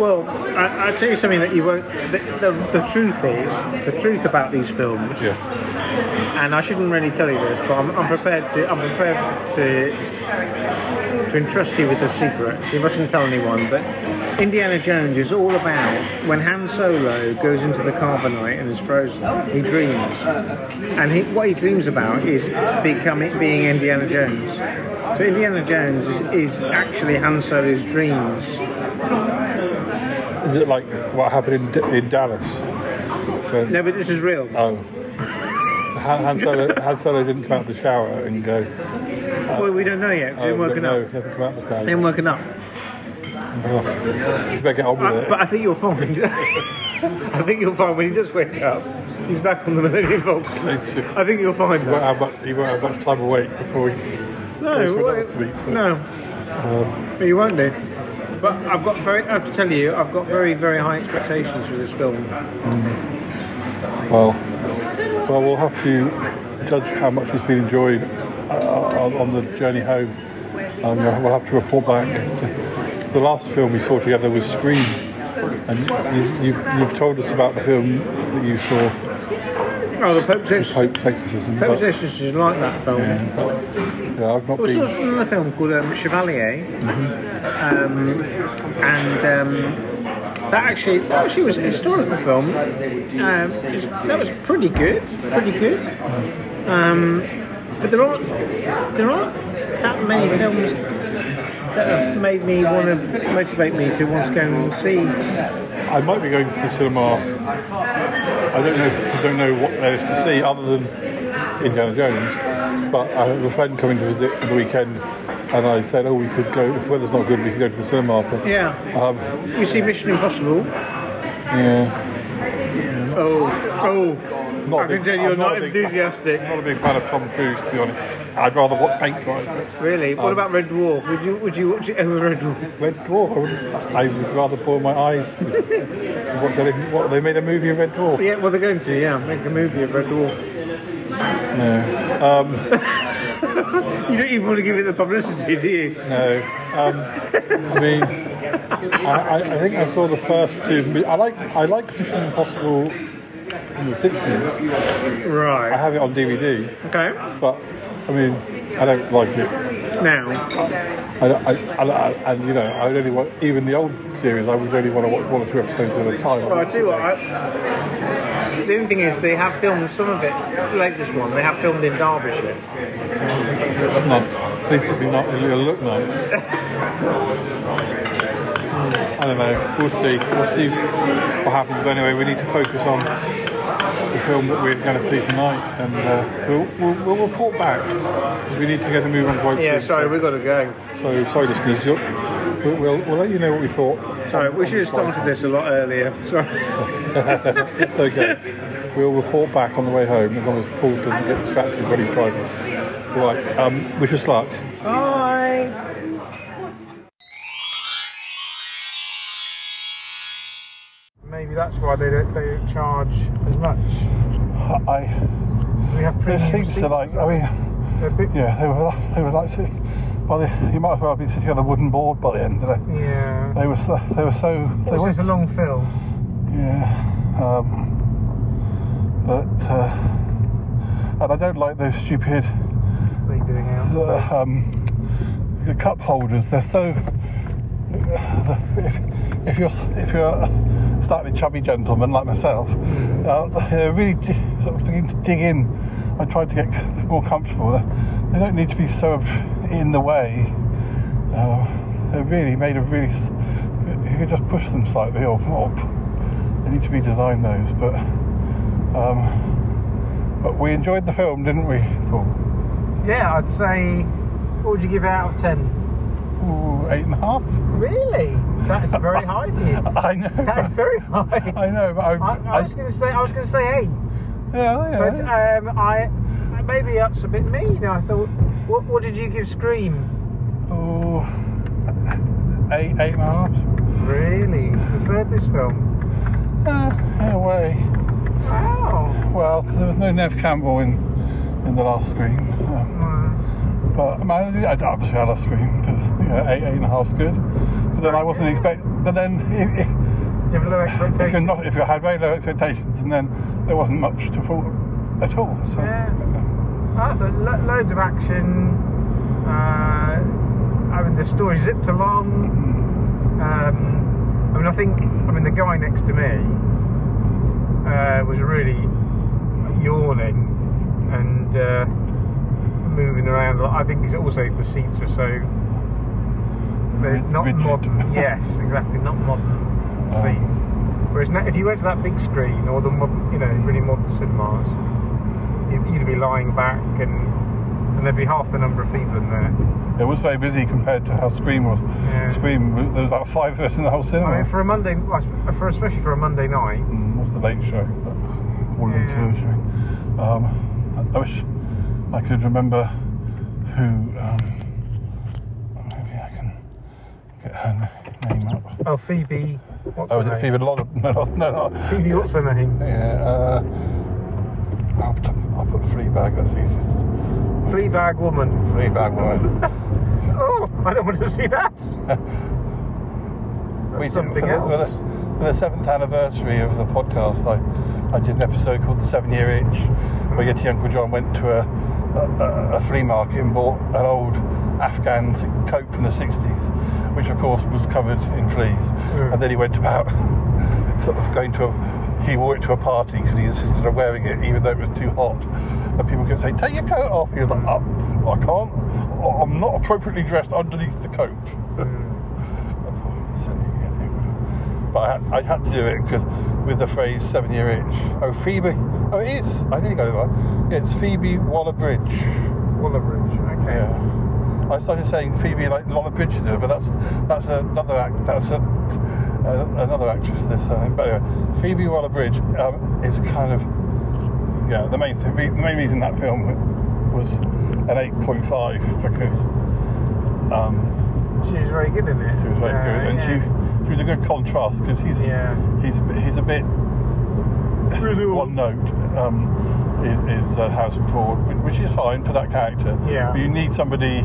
Well, I, I'll tell you something that you won't. The, the, the truth is, the truth about these films, Yeah. and I shouldn't really tell you this, but I'm, I'm prepared to. I'm prepared to to entrust you with the secret. You mustn't tell anyone. But Indiana Jones is all about when Han Solo goes into the carbonite and is frozen. He dreams, and he, what he dreams about is becoming being Indiana Jones. So Indiana Jones is, is actually Han Solo's dreams. Is it like what happened in, D- in Dallas? When, No, but this is real. Oh. Han, Han, Solo, Han Solo didn't come out of the shower and go. uh, Well, we don't know yet. oh, It's working no, up. he hasn't come out of the shower. It's working up. Oh, you better get on with Uh, it. but I think you'll find. [LAUGHS] I think you'll find when he does wake up, he's back on the Millennium Falcon. [LAUGHS] I think you'll find He won't have much, he won't have much time awake before he No, goes for another sleep. but, no, Um, but you won't do. But I've got very. I have to tell you, I've got very, very high expectations for this film. well, well, we'll have to judge how much it's been enjoyed uh, on, on the journey home. Um, we'll have to report back the last film we saw together was Scream, and you, you've told us about the film that you saw, Oh, the Pope's Ex- Pope's Exorcism. Pope's but- is like that film. yeah, yeah, I've not There was been. also another film called um, Chevalier, um, and um, that actually that actually was a historical film. Um, that was pretty good, pretty good. Um, but there aren't there aren't that many films that have made me want to motivate me to want to go and see. I might be going to the cinema. I don't know. I don't know what there is to see other than Indiana Jones. But I have a friend coming to visit for the weekend, and I said, "Oh, we could go. If the weather's not good, we could go to the cinema." But, Yeah, Um, you see Mission Impossible. yeah. Oh, oh, Not I can big- tell you're I'm not enthusiastic. I'm not a big fan of Tom Cruise, to be honest. I'd rather watch paint dry. Really? What Um, about Red Dwarf? Would you would you watch it over Red Dwarf? Red Dwarf. I would, I would rather boil my eyes. [LAUGHS] what, they, what they made a movie of Red Dwarf. Yeah, well they're going to, yeah, make a movie of Red Dwarf. No. Um, [LAUGHS] you don't even want to give it the publicity, do you? No. Um, I mean, I, I, I think I saw the first two. I like I like Mission Impossible in the sixties. Right. I have it on DVD, Okay. but I mean, I don't like it. Now, I, I, I, I- and you know, I would only want even the old series. I would only want to watch one or two episodes at a time. well, I tell you what. I, the only thing is, they have filmed some of it. Like this one, they have filmed in Derbyshire. It's not. At least it'll be not. It'll look nice. [LAUGHS] I don't know. We'll see. We'll see what happens. But anyway, we need to focus on the film that we're going to see tonight, and uh, we'll, we'll, we'll report back. 'cause We need to get a move on quite Yeah, soon. sorry, so, we've got to go. so sorry, listeners. We'll, we'll, we'll let you know what we thought. Sorry, we should have started this a lot earlier. Sorry. [LAUGHS] it's okay. We'll report back on the way home as long as Paul doesn't get distracted when he's driving. Right. Um, wish us luck. Bye. Maybe that's why they don't, they don't charge much. I. We have premium seems to seats. like. I mean. They're big- Yeah, they were they were like sitting. Well, they, you might as well have been sitting on a wooden board by the end of it. Yeah. They were so, they were so they Was a long film? yeah. Um, but uh, and I don't like those stupid What are you doing out? the, um, the cup holders. They're so if, if you're if you're slightly chubby gentleman like myself, uh, [LAUGHS] really di- sort of to dig in. I tried to get more comfortable. They, don't need to be so in the way. Uh, they're really made of really. You could just push them slightly or, or they need to be designed those. But um, but we enjoyed the film, didn't we, Paul? Yeah, I'd say. What would you give out of ten? Ooh, eight and a half. Really? That's very [LAUGHS] high for you. I know. That's very [LAUGHS] high. I know, but I, I, I was going to say I was going to say eight, yeah, yeah. but um, I maybe that's a bit mean. I thought. What, what did you give Scream? Ooh, eight, eight and a half. Really? You preferred this film? Uh, in a way. Wow. Well, there was no Neve Campbell in in the last screen. Um, but I, mean, I, I obviously I love Scream because know, eight, eight and a half's good. So then I wasn't expect but then if, if, You have low if you're expectations. not, if you had very low expectations, and then there wasn't much to fall at all. So Yeah. Thought lo- loads of action. Uh, I mean, the story zipped along. Um, I mean, I think. I mean, the guy next to me uh, was really yawning and uh, moving around. A lot. I think it's also the seats were so. They're not Rigid. modern. Yes, exactly. Not modern Um, seats. Whereas now, if you went to that big screen or the mod- you know really modern cinemas, you'd, you'd be lying back and and there'd be half the number of people in there. it was very busy compared to how Scream was. Yeah. Scream, there was about five of us in the whole cinema. I mean, for a Monday, for especially for a Monday night. Mm, what's the late show? And Yeah. show. Um, I- wish I could remember who. Um, maybe I can get her name up. Oh, Phoebe. What's Oh, her is it name? Phoebe? A lot of no, no, no. Phoebe, what's her name? Yeah. Uh, I'll, put, I'll put Fleabag. That's easiest. Fleabag woman. Fleabag woman. [LAUGHS] Oh, I don't want to see that. [LAUGHS] we That's did, something for the, else. For the, for the seventh anniversary of the podcast, I, I did an episode called The Seven Year Itch, where Yeti Uncle John went to a, a, a flea market and bought an old Afghan coat from the 60s, which of course was covered in fleas. Mm. And then he went about [LAUGHS] sort of going to a, he wore it to a party because he insisted on wearing it even though it was too hot. And people kept saying, take your coat off. He was like, oh, I can't. I'm not appropriately dressed underneath the coat. [LAUGHS] But I had, I had to do it because with the phrase seven year itch. Oh, Phoebe. Oh, it is. I nearly got it right. Yeah, it's Phoebe Waller Bridge. Waller Bridge. Okay. Yeah. I started saying Phoebe like Lola Bridgeter, but that's that's another act. That's a, uh, another actress. This time. But anyway, Phoebe Waller Bridge um, is kind of yeah. The main th- the main reason that film was an 8.5 because um, She was very good in it. she was very Uh, good, and yeah. she she was a good contrast because he's Yeah. he's he's a bit really [LAUGHS] one note um, is, is uh, Harrison Ford, which, is fine for that character. Yeah. But you need somebody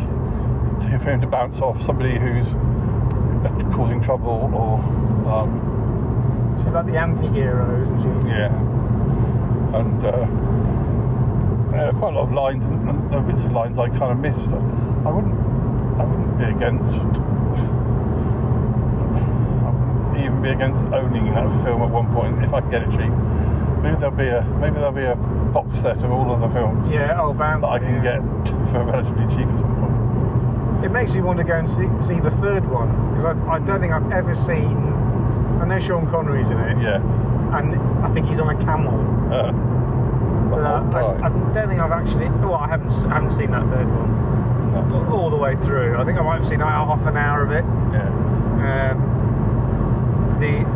for him to bounce off, somebody who's uh, causing trouble or um, She's like the anti-hero, isn't she? yeah, and. Uh, uh, quite a lot of lines, and, there are bits of lines I kind of missed. I wouldn't, I wouldn't be against even be against owning that film at one point if I can get it cheap. Maybe there'll be a maybe there'll be a box set of all of the films Yeah, oh, bound. that I can yeah. get for relatively cheap at some point. It makes me want to go and see, see the third one because I, I don't think I've ever seen. I know Sean Connery's in it, Yeah. and I think he's on a camel. Uh, But uh, I, I don't think I've actually. Well, I haven't I haven't seen that third one No. all the way through. I think I might have seen like half an hour of it. Yeah. Um, the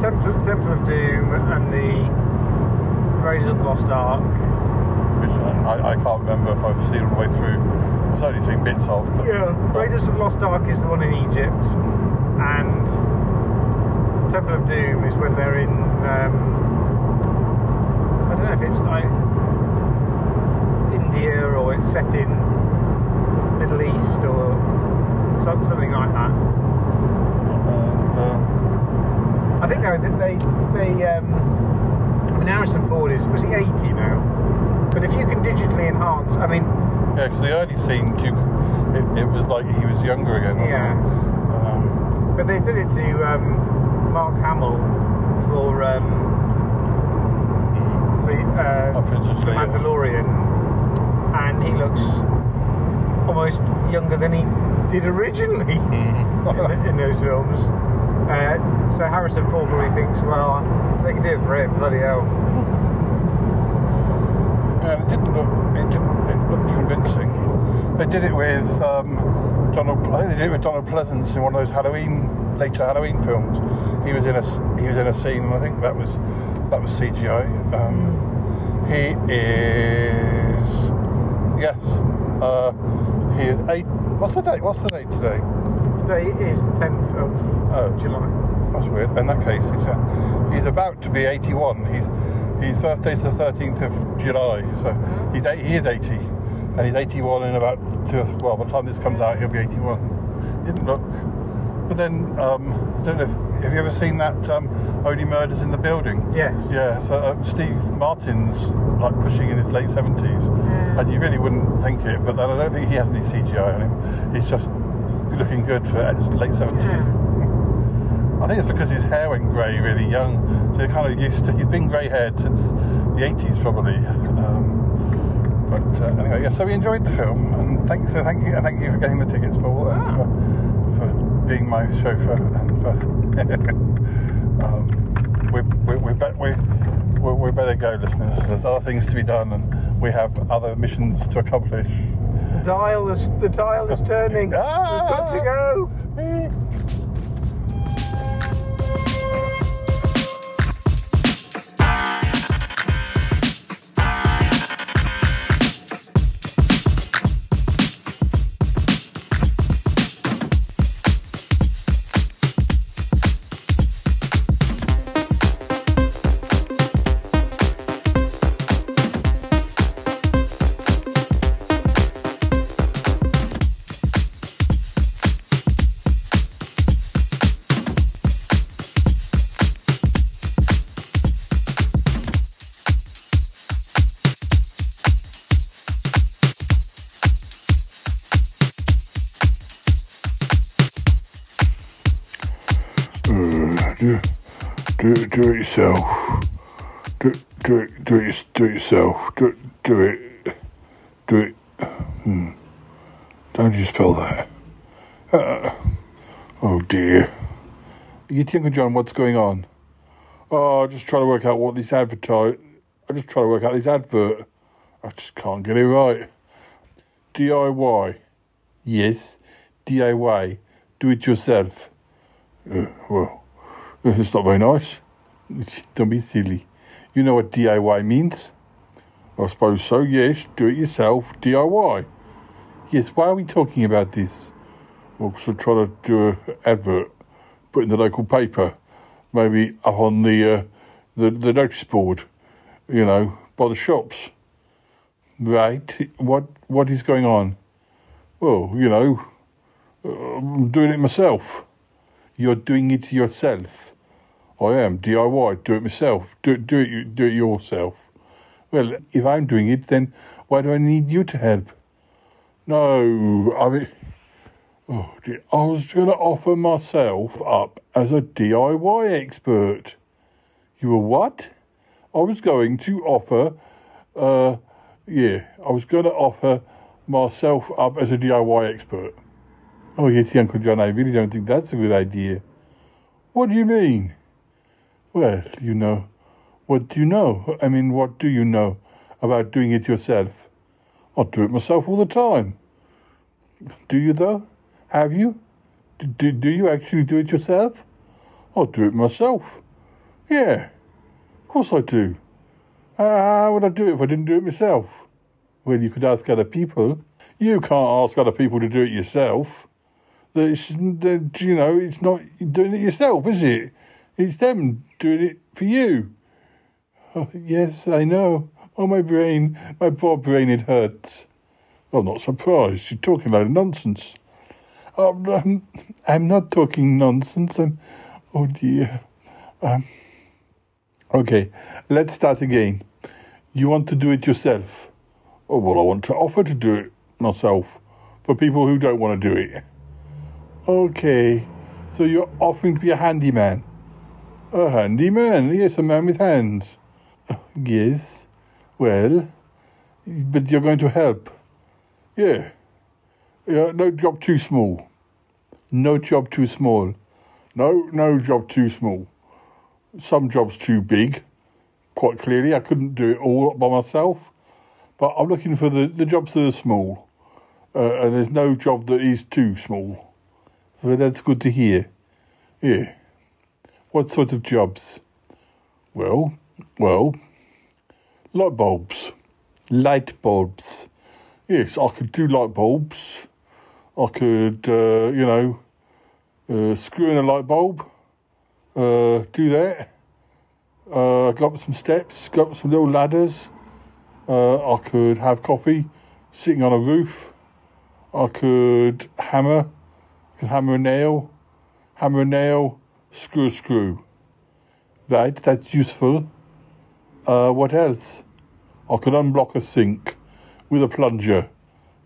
Temple, Temple of Doom and the Raiders of the Lost Ark. Which I, I can't remember if I've seen all the way through. I've certainly seen bits of. But, Yeah, Raiders of the Lost Ark is the one in Egypt, and Temple of Doom is when they're in. Um, I don't know if it's like India or it's set in Middle East or something like that. uh, I think though that they they um, I mean Harrison Ford is was he 80 now? But if you can digitally enhance, I mean yeah, because the early you, it, it was like he was younger again. Yeah. Um, But they did it to um, Mark Hamill for um, the, uh, the. Mandalorian, and he looks almost younger than he did originally [LAUGHS] Mm-hmm. in, in those films. Uh, so Harrison Ford probably thinks, well, they can do it for him, bloody hell. [LAUGHS] Yeah, it didn't look it didn't looked convincing. They did it with um, Donald. I think they did it with Donald Pleasence in one of those Halloween later Halloween films. He was in a he was in a scene, I think that was that was CGI. Um, he is yes. Uh, he is eight. What's the date? What's the date today? Today is the 10th of Oh. July. That's weird. In that case, he's uh, he's about to be 81. He's his birthday's the 13th of July, so he's eight, he is 80, and he's 81 in about two. Well, by the time this comes out, he'll be 81. Didn't look But then, um, I don't know. If, have you ever seen that um, Only Murders in the Building? Yes. Yeah. So uh, Steve Martin's like pushing in his late seventies, and you really wouldn't think it, but then I don't think he has any CGI on him. He's just looking good for his late seventies. I think it's because his hair went grey really young, so you're kind of used to. He's been grey-haired since the 80s probably. Um, but uh, anyway, yeah. So we enjoyed the film, and thank so thank you, and thank you for getting the tickets, Paul, and for, for being my chauffeur, and for. [LAUGHS] um, we we we, bet, we we we better go, listeners. There's other things to be done, and we have other missions to accomplish. The dial is the dial is turning. Ah! We've got to go. Do, do it yourself. Do, do it, do it, do it yourself. Do, do it, do it. Hmm. Don't you spell that? Uh, oh dear. You think, John, what's going on? Oh, I just trying to work out what this advertise. I just trying to work out this advert. I just can't get it right. DIY. Yes, DIY. Do it yourself. Uh, well, [LAUGHS] it's not very nice. Don't be silly. You know what DIY means? I suppose so, yes. Do it yourself, DIY. Yes, why are we talking about this? Well, because we're trying to do an advert, put in the local paper, maybe up on the, uh, the, the notice board, you know, by the shops. Right. What What is going on? Well, you know, I'm doing it myself. You're doing it yourself. I am DIY. Do it myself. Do do it. Do it yourself. Well, if I'm doing it, then why do I need you to help? No, I mean, oh dear, I was going to offer myself up as a DIY expert. You were what? I was going to offer, uh, yeah, I was going to offer myself up as a DIY expert. Oh, yes, Uncle John, I really don't think that's a good idea. What do you mean? Well, you know, what do you know? I mean, what do you know about doing it yourself? I do it myself all the time. Do you, though? Have you? Do, do, do you actually do it yourself? I do it myself. Yeah, of course I do. How would I do it if I didn't do it myself? Well, you could ask other people. You can't ask other people to do it yourself. That's, that, you know, it's not doing it yourself, is it? It's them doing it for you. Oh, yes, I know. Oh, my brain, my poor brain, it hurts. I'm not surprised. You're talking a load of nonsense. Um, um, I'm not talking nonsense. I'm, oh dear. Um, okay, let's start again. You want to do it yourself? Oh, well, I want to offer to do it myself for people who don't want to do it. Okay, so you're offering to be a handyman? A handyman? Yes, a man with hands. [LAUGHS] Yes. Well, but you're going to help. Yeah. Yeah, no job too small. No job too small. No, no job too small. Some jobs too big. Quite clearly, I couldn't do it all by myself. But I'm looking for the, the jobs that are small. Uh, and there's no job that is too small. So that's good to hear. Yeah. What sort of jobs? Well, well, light bulbs. Light bulbs. Yes, I could do light bulbs. I could, uh, you know, uh, screw in a light bulb. Uh, do that. Uh, go up some steps, go up some little ladders. Uh, I could have coffee sitting on a roof. I could hammer, could hammer a nail. hammer a nail, screw screw. Right, that's useful. Uh, what else? I could unblock a sink with a plunger.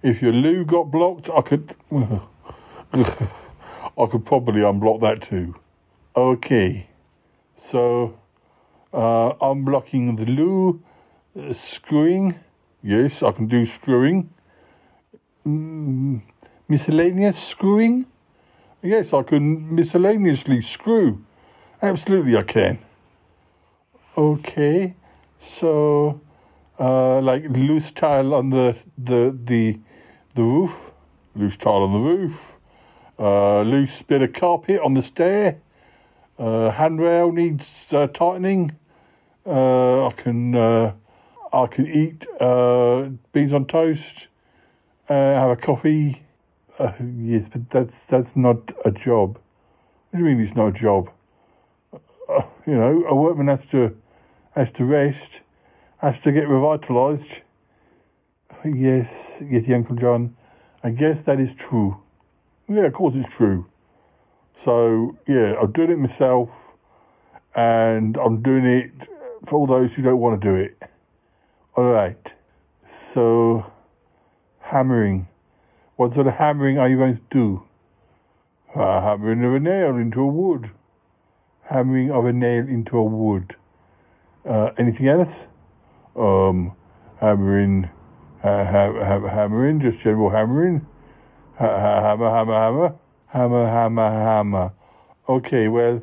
If your loo got blocked, I could. [LAUGHS] I could probably unblock that too. Okay, so uh, unblocking the loo, uh, screwing. Yes, I can do screwing. Mm, miscellaneous screwing. Yes, I can miscellaneously screw. Absolutely, I can. Okay, so uh, like loose tile on the the the the roof, loose tile on the roof, uh, loose bit of carpet on the stair, uh, handrail needs uh, tightening. Uh, I can uh, I can eat beans on toast, have a coffee. Uh, yes, but that's that's not a job. What do you mean it's not a job? Uh, you know, a workman has to has to rest, has to get revitalised. Yes, yes, Uncle John. I guess that is true. Yeah, of course it's true. So yeah, I'm doing it myself, and I'm doing it for all those who don't want to do it. All right. So hammering. What sort of hammering are you going to do? Uh, hammering of a nail into a wood. Hammering of a nail into a wood. Uh, anything else? Um, hammering, ha- ha- hammering, just general hammering. Ha- ha- hammer, hammer, hammer. Hammer, hammer, hammer. Okay, well,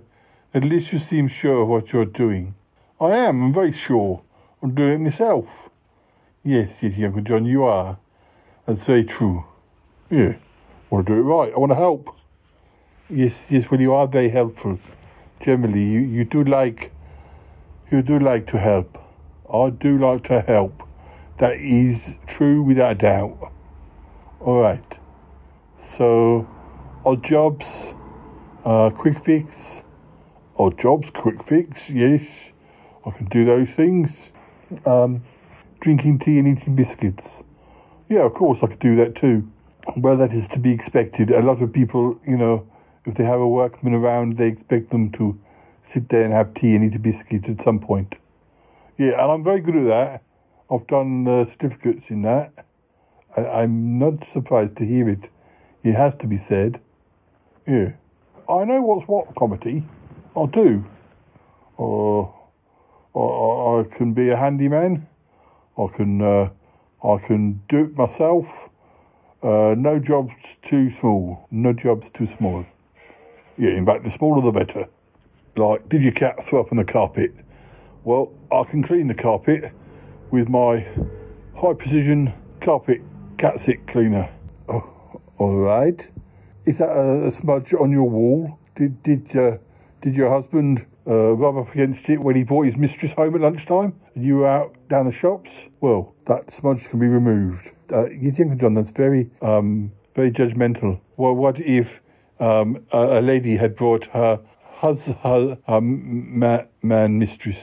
at least you seem sure of what you're doing. I am, I'm very sure. I'm doing it myself. Yes, yes, Uncle John, you are. That's very true. Yeah, I want to do it right. I want to help. Yes, yes, well, you are very helpful. Generally, you, you do like, you do like to help. I do like to help. That is true without a doubt. All right. So, odd jobs, uh, quick fix, odd jobs, quick fix, yes. I can do those things. Um, drinking tea and eating biscuits. Yeah, of course I could do that too. Well, that is to be expected. A lot of people, you know, if they have a workman around, they expect them to sit there and have tea and eat a biscuit at some point. Yeah, and I'm very good at that. I've done uh, certificates in that. I, I'm not surprised to hear it. It has to be said. Yeah. I know what's what comedy. I do. Or, or, I can be a handyman. I can, uh, I can do it myself. Uh, no jobs too small. No jobs too small. Yeah, in fact, the smaller the better. Like, did your cat throw up on the carpet? Well, I can clean the carpet with my high precision carpet cat sit cleaner. Oh, all right. Is that a, a smudge on your wall? Did did uh, did your husband uh, rub up against it when he brought his mistress home at lunchtime and you were out down the shops? Well, that smudge can be removed. Uh, you think, John, that's very um, very judgmental. Well, what if um, a, a lady had brought her hus, her, her ma, man mistress?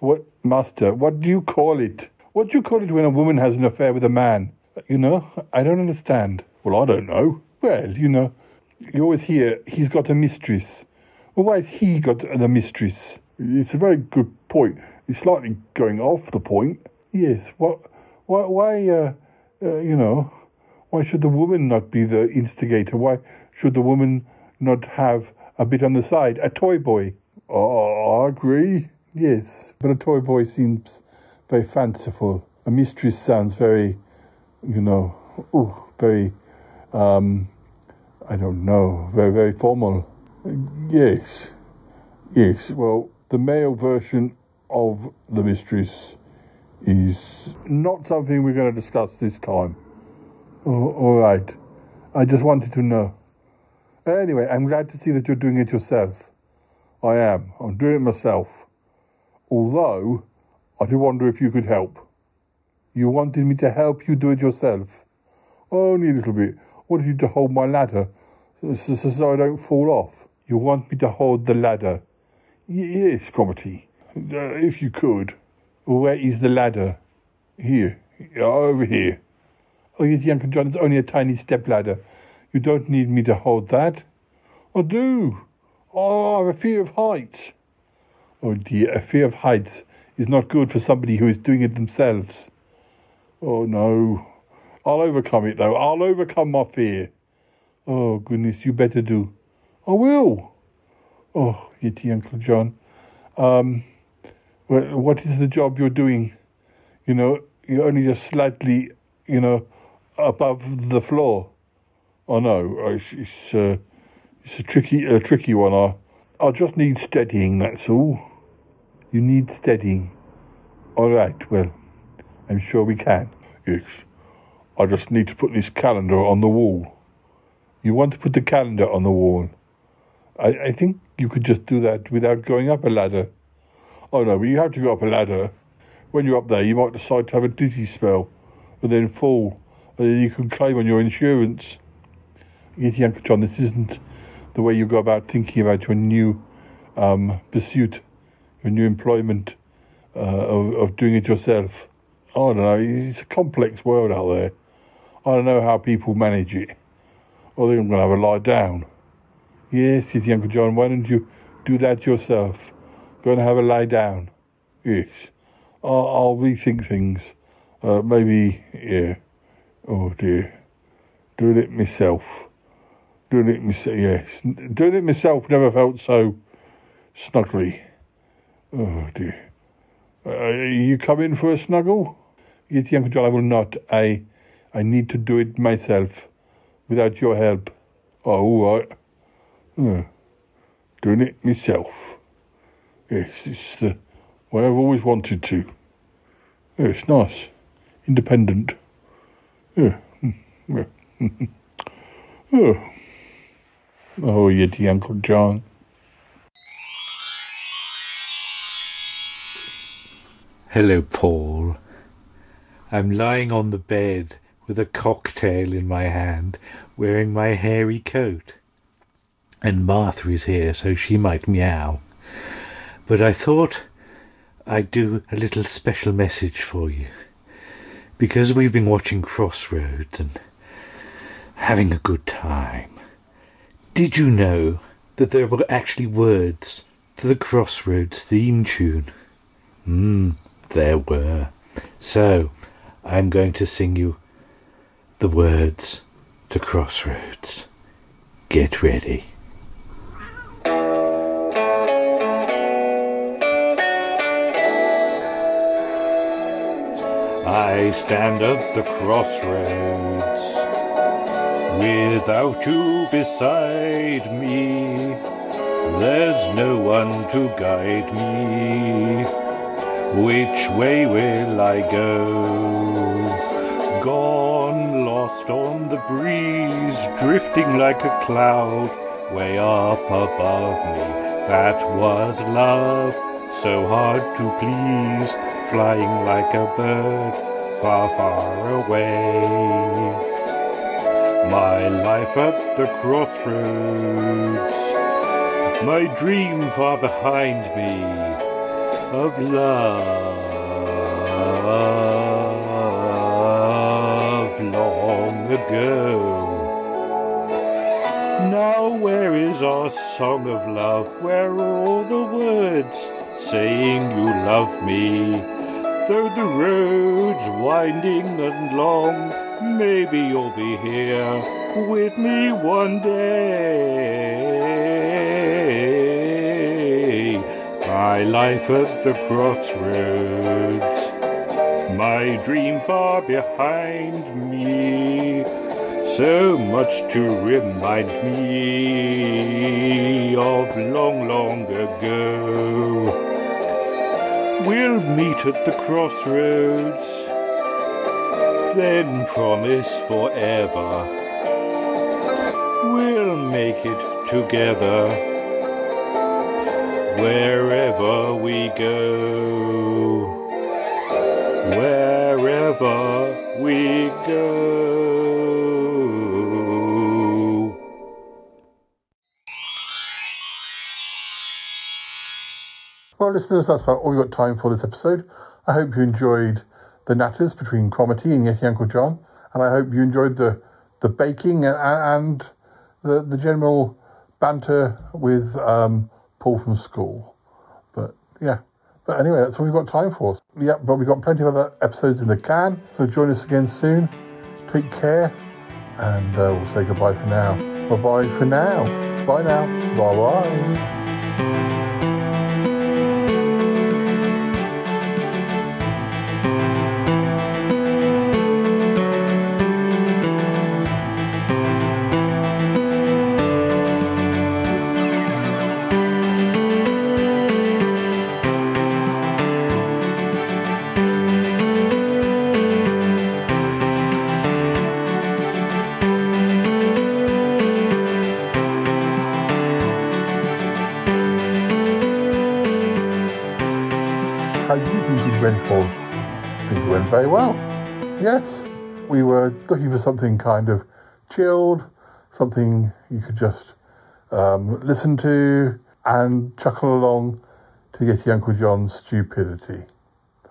What master? What do you call it? What do you call it when a woman has an affair with a man? You know, I don't understand. Well, I don't know. Well, you know, you always hear he's got a mistress. Well, why has he got the mistress? It's a very good point. It's slightly going off the point. Yes. What? Why? Why? Uh, uh, you know, why should the woman not be the instigator? Why should the woman not have a bit on the side? A toy boy. Oh, I agree. Yes, but a toy boy seems very fanciful. A mistress sounds very, you know, ooh, very, um, I don't know, very, very formal. Yes, yes. Well, the male version of the mistress is not something we're going to discuss this time. All right. I just wanted to know. Anyway, I'm glad to see that you're doing it yourself. I am. I'm doing it myself. Although, I do wonder if you could help. You wanted me to help you do it yourself. Only a little bit. Wanted you to hold my ladder so, so, so I don't fall off. You want me to hold the ladder? Y- yes, Cromitty. Uh, if you could. Where is the ladder? Here. Over here. Oh, yes, Uncle John, it's only a tiny step ladder. You don't need me to hold that. I do. Oh, I have a fear of heights. Oh dear, a fear of heights is not good for somebody who is doing it themselves. Oh no. I'll overcome it though. I'll overcome my fear. Oh goodness, you better do. I will. Oh, Yeti Uncle John. Um, what is the job you're doing? You know, you're only just slightly, you know, above the floor. Oh no, it's, it's, uh, it's a tricky, a tricky one. I, I just need steadying. That's all. You need steadying. All right. Well, I'm sure we can. Yes. I just need to put this calendar on the wall. You want to put the calendar on the wall? I, I think you could just do that without going up a ladder. Oh no, but you have to go up a ladder. When you're up there, you might decide to have a dizzy spell and then fall, and then you can claim on your insurance. Yes, Uncle John, this isn't the way you go about thinking about your new um, pursuit, your new employment uh, of, of doing it yourself. I don't know. It's a complex world out there. I don't know how people manage it. I think I'm going to have a lie down. Yes, yes, Uncle John. Why don't you do that yourself? Go and have a lie down. Yes. I'll, I'll rethink things. Uh, maybe, yeah. Oh dear. Doing it myself. Doing it myself, yes. Doing it myself never felt so snuggly. Oh dear. Uh, you come in for a snuggle? Yes, Uncle John, I will not. I, I need to do it myself, without your help. Oh, all right. Uh, doing it myself. Yes, it's the way I've always wanted to. Yeah, it's nice. Independent. Yeah. Mm, yeah. [LAUGHS] oh. oh, Yeti Uncle John. Hello, Paul. I'm lying on the bed with a cocktail in my hand, wearing my hairy coat. And Martha is here, so she might meow. But I thought I'd do a little special message for you. Because we've been watching Crossroads and having a good time. Did you know that there were actually words to the Crossroads theme tune? Hmm, there were. So, I'm going to sing you the words to Crossroads. Get ready. I stand at the crossroads without you beside me. There's no one to guide me. Which way will I go? Gone, lost on the breeze, drifting like a cloud way up above me. That was love, so hard to please, flying like a bird, far, far away. My life at the crossroads, my dream far behind me of love long ago. Now, where is our song of love? Where are all the words saying you love me? Though the road's winding and long, maybe you'll be here with me one day. My life at the crossroads, my dream far behind me, so much to remind me of long, long ago. We'll meet at the crossroads, then promise forever. We'll make it together wherever we go. Wherever we go. Well, listeners, that's about all we've got time for this episode. I hope you enjoyed the natters between Cromitty and Yeti Uncle John, and I hope you enjoyed the, the baking and, and the, the general banter with um, Paul from school. But yeah. But anyway, that's what we've got time for. Yeah, but we've got plenty of other episodes in the can. So join us again soon. Take care. And uh, we'll say goodbye for now. Bye bye for now. Bye now. Bye bye. Were looking for something kind of chilled, something you could just um, listen to and chuckle along to Yeti Uncle John's stupidity.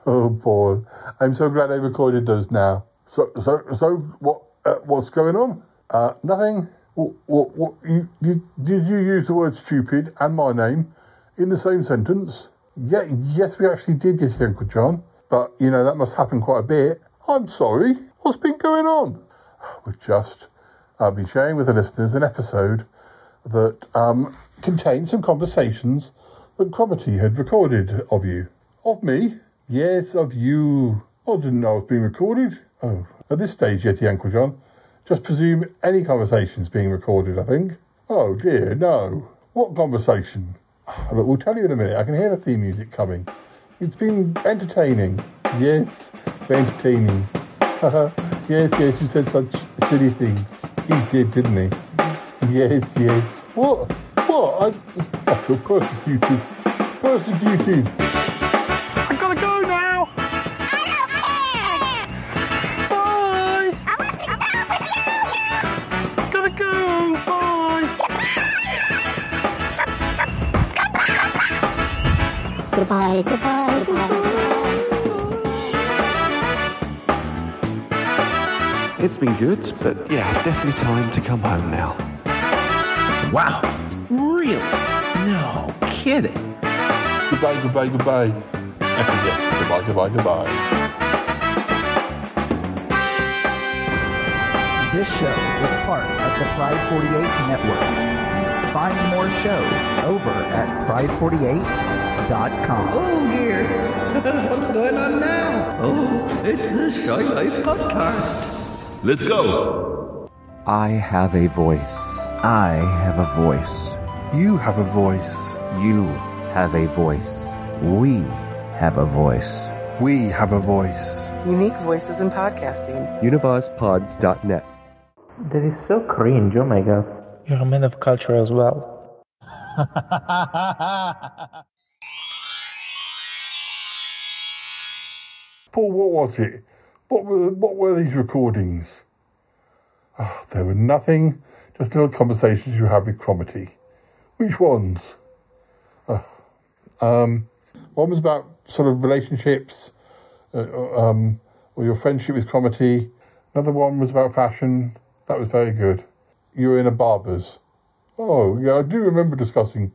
Oh, Paul, I'm so glad I recorded those now. So, so, so, what? Uh, what's going on? Uh, nothing. What, what, what, you, you, did you use the word stupid and my name in the same sentence? Yeah, yes, we actually did, yes, Uncle John. But, you know, that must happen quite a bit. I'm sorry. What's been going on? We've just uh, been sharing with the listeners an episode that um, contained some conversations that Cromitty had recorded of you. Of me? Yes, of you. I didn't know it was being recorded. Oh, at this stage, Yeti Uncle John, just presume any conversation's being recorded, I think. Oh dear, no. What conversation? Look, we'll tell you in a minute. I can hear the theme music coming. It's been entertaining. Yes, very entertaining. [LAUGHS] yes, yes, you said such silly things. He did, didn't he? Yes, yes. What? What? I, I feel persecuted. Persecuted. I gotta go now. Bye. I want you, I want, I want. Gotta go. Bye. Goodbye, goodbye, goodbye. It's been good, but yeah, definitely time to come home now. Wow. Really? No kidding. Goodbye, goodbye, goodbye. yes, goodbye, goodbye, goodbye. This show was part of the Pride 48 network. Find more shows over at pride48.com. Oh dear. [LAUGHS] What's going on now? Oh, it's the Shy Life podcast. Let's go. I have a voice. I have a voice. You have a voice. You have a voice. We have a voice. We have a voice. Unique voices in podcasting. UnivazPods.net. That is so cringe, oh my god. You're a man of culture as well. Paul, what was it? What were what were these recordings? Oh, they were nothing, just little conversations you had with Cromitty. Which ones? Uh, um, one was about sort of relationships, uh, um, or your friendship with Cromitty. Another one was about fashion. That was very good. You were in a barber's. Oh, yeah, I do remember discussing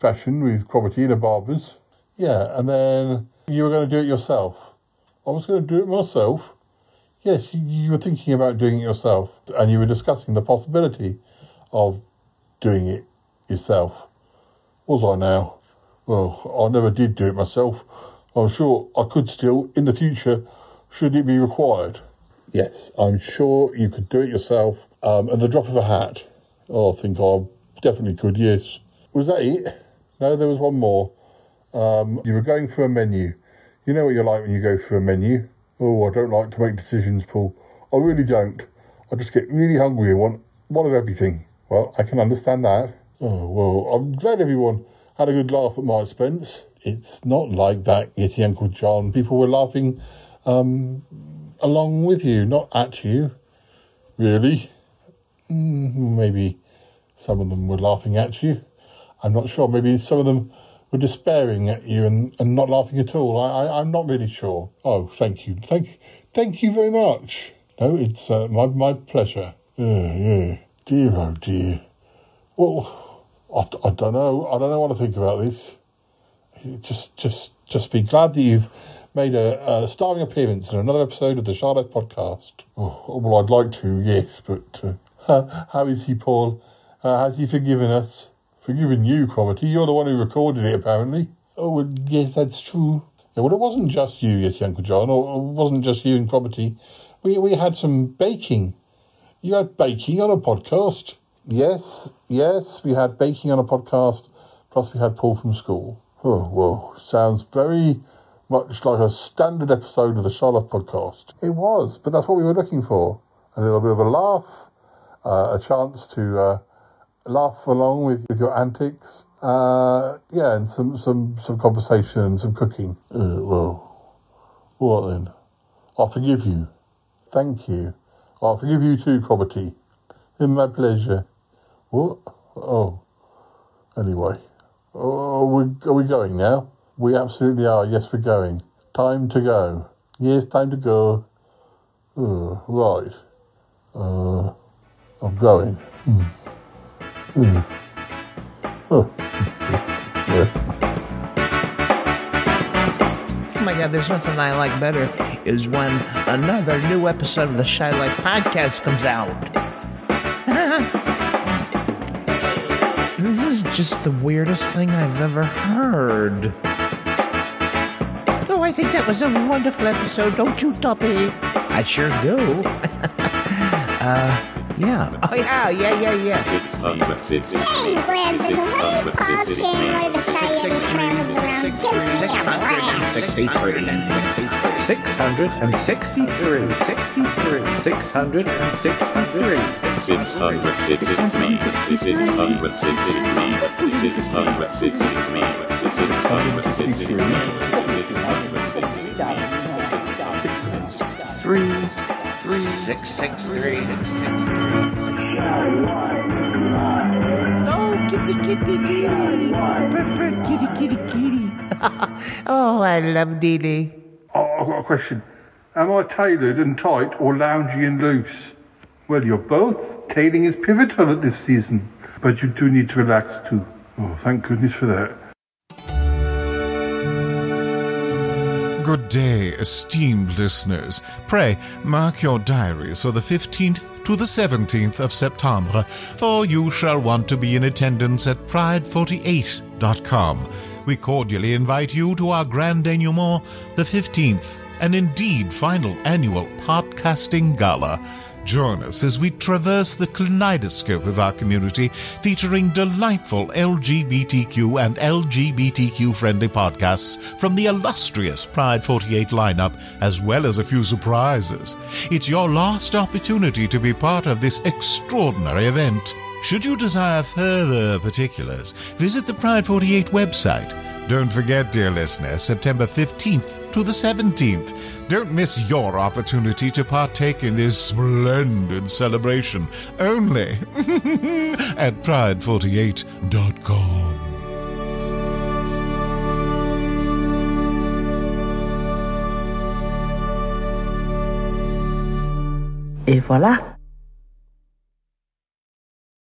fashion with Cromitty in a barber's. Yeah, and then you were going to do it yourself. I was going to do it myself. Yes, you, were thinking about doing it yourself, and you were discussing the possibility of doing it yourself. Was I now? Well, I never did do it myself. I'm sure I could still in the future, should it be required. Yes, I'm sure you could do it yourself um, at the drop of a hat. Oh, I think I definitely could, yes. Was that it? No, there was one more. Um, you were going for a menu. You know what you're like when you go for a menu. Oh, I don't like to make decisions, Paul. I really don't. I just get really hungry and want one of everything. Well, I can understand that. Oh, well, I'm glad everyone had a good laugh at my expense. It's not like that, Yeti Uncle John. People were laughing um, along with you, not at you. Really? Mm, maybe some of them were laughing at you. I'm not sure. Maybe some of them were despairing at you and, and not laughing at all. I, I, I'm not really sure. Oh, thank you. Thank, thank you very much. No, it's uh, my, my pleasure. Uh, yeah. Dear, oh dear. Well, I, I don't know. I don't know what to think about this. Just, just, just be glad that you've made a, a starring appearance in another episode of the Shy Life podcast. Oh, well, I'd like to, yes, but uh, [LAUGHS] how is he, Paul? Uh, has he forgiven us? Forgiven you, Cromitty. You're the one who recorded it, apparently. Oh, well, yes, that's true. Yeah, well, it wasn't just you, yes, Uncle John, or it wasn't just you and property. We, we had some baking. You had baking on a podcast. Yes, yes, we had baking on a podcast, plus we had Paul from school. Oh, well, sounds very much like a standard episode of the Shy Life podcast. It was, but that's what we were looking for. A little bit of a laugh, uh, a chance to uh, laugh along with, with your antics. Uh, yeah, and some, some, some conversation and some cooking. Uh, well, what then? I forgive you. Thank you. I forgive you too, Cromitty. In my pleasure. What? Oh. Anyway. Oh, are we, are we going now? We absolutely are. Yes, we're going. Time to go. Yes, time to go. Right. Uh, I'm going. Hmm. Hmm. Oh. yeah. Oh my god, there's nothing I like better is when another new episode of the Shy Life podcast comes out. [LAUGHS] this is just the weirdest thing I've ever heard. Oh, I think that was a wonderful episode, don't you, Toppy? I sure do. [LAUGHS] uh, yeah. Oh, yeah, yeah, yeah, yeah. Jane grabs the red ball chain where the Cheyenne travels around. Gives me a blast. 663, 63, 63, 600 and 63, Three, three, six, six, three. Oh, kitty, kitty, kitty. Kitty, kitty, kitty. oh, I love Dee. Oh, I've got a question. Am I tailored and tight or loungy and loose? Well, you're both. Tailing is pivotal at this season, but you do need to relax too. Oh, thank goodness for that. Good day, esteemed listeners. Pray mark your diaries for the 15th to the 17th of September, for you shall want to be in attendance at pride48.com. We cordially invite you to our grand denouement, the 15th, and indeed final annual podcasting gala. Join us as we traverse the kaleidoscope of our community, featuring delightful LGBTQ and LGBTQ friendly podcasts from the illustrious Pride 48 lineup, as well as a few surprises. It's your last opportunity to be part of this extraordinary event. Should you desire further particulars, visit the Pride 48 website. Don't forget, dear listener, September 15th to the 17th. Don't miss your opportunity to partake in this splendid celebration only [LAUGHS] at pride48.com. Et voilà,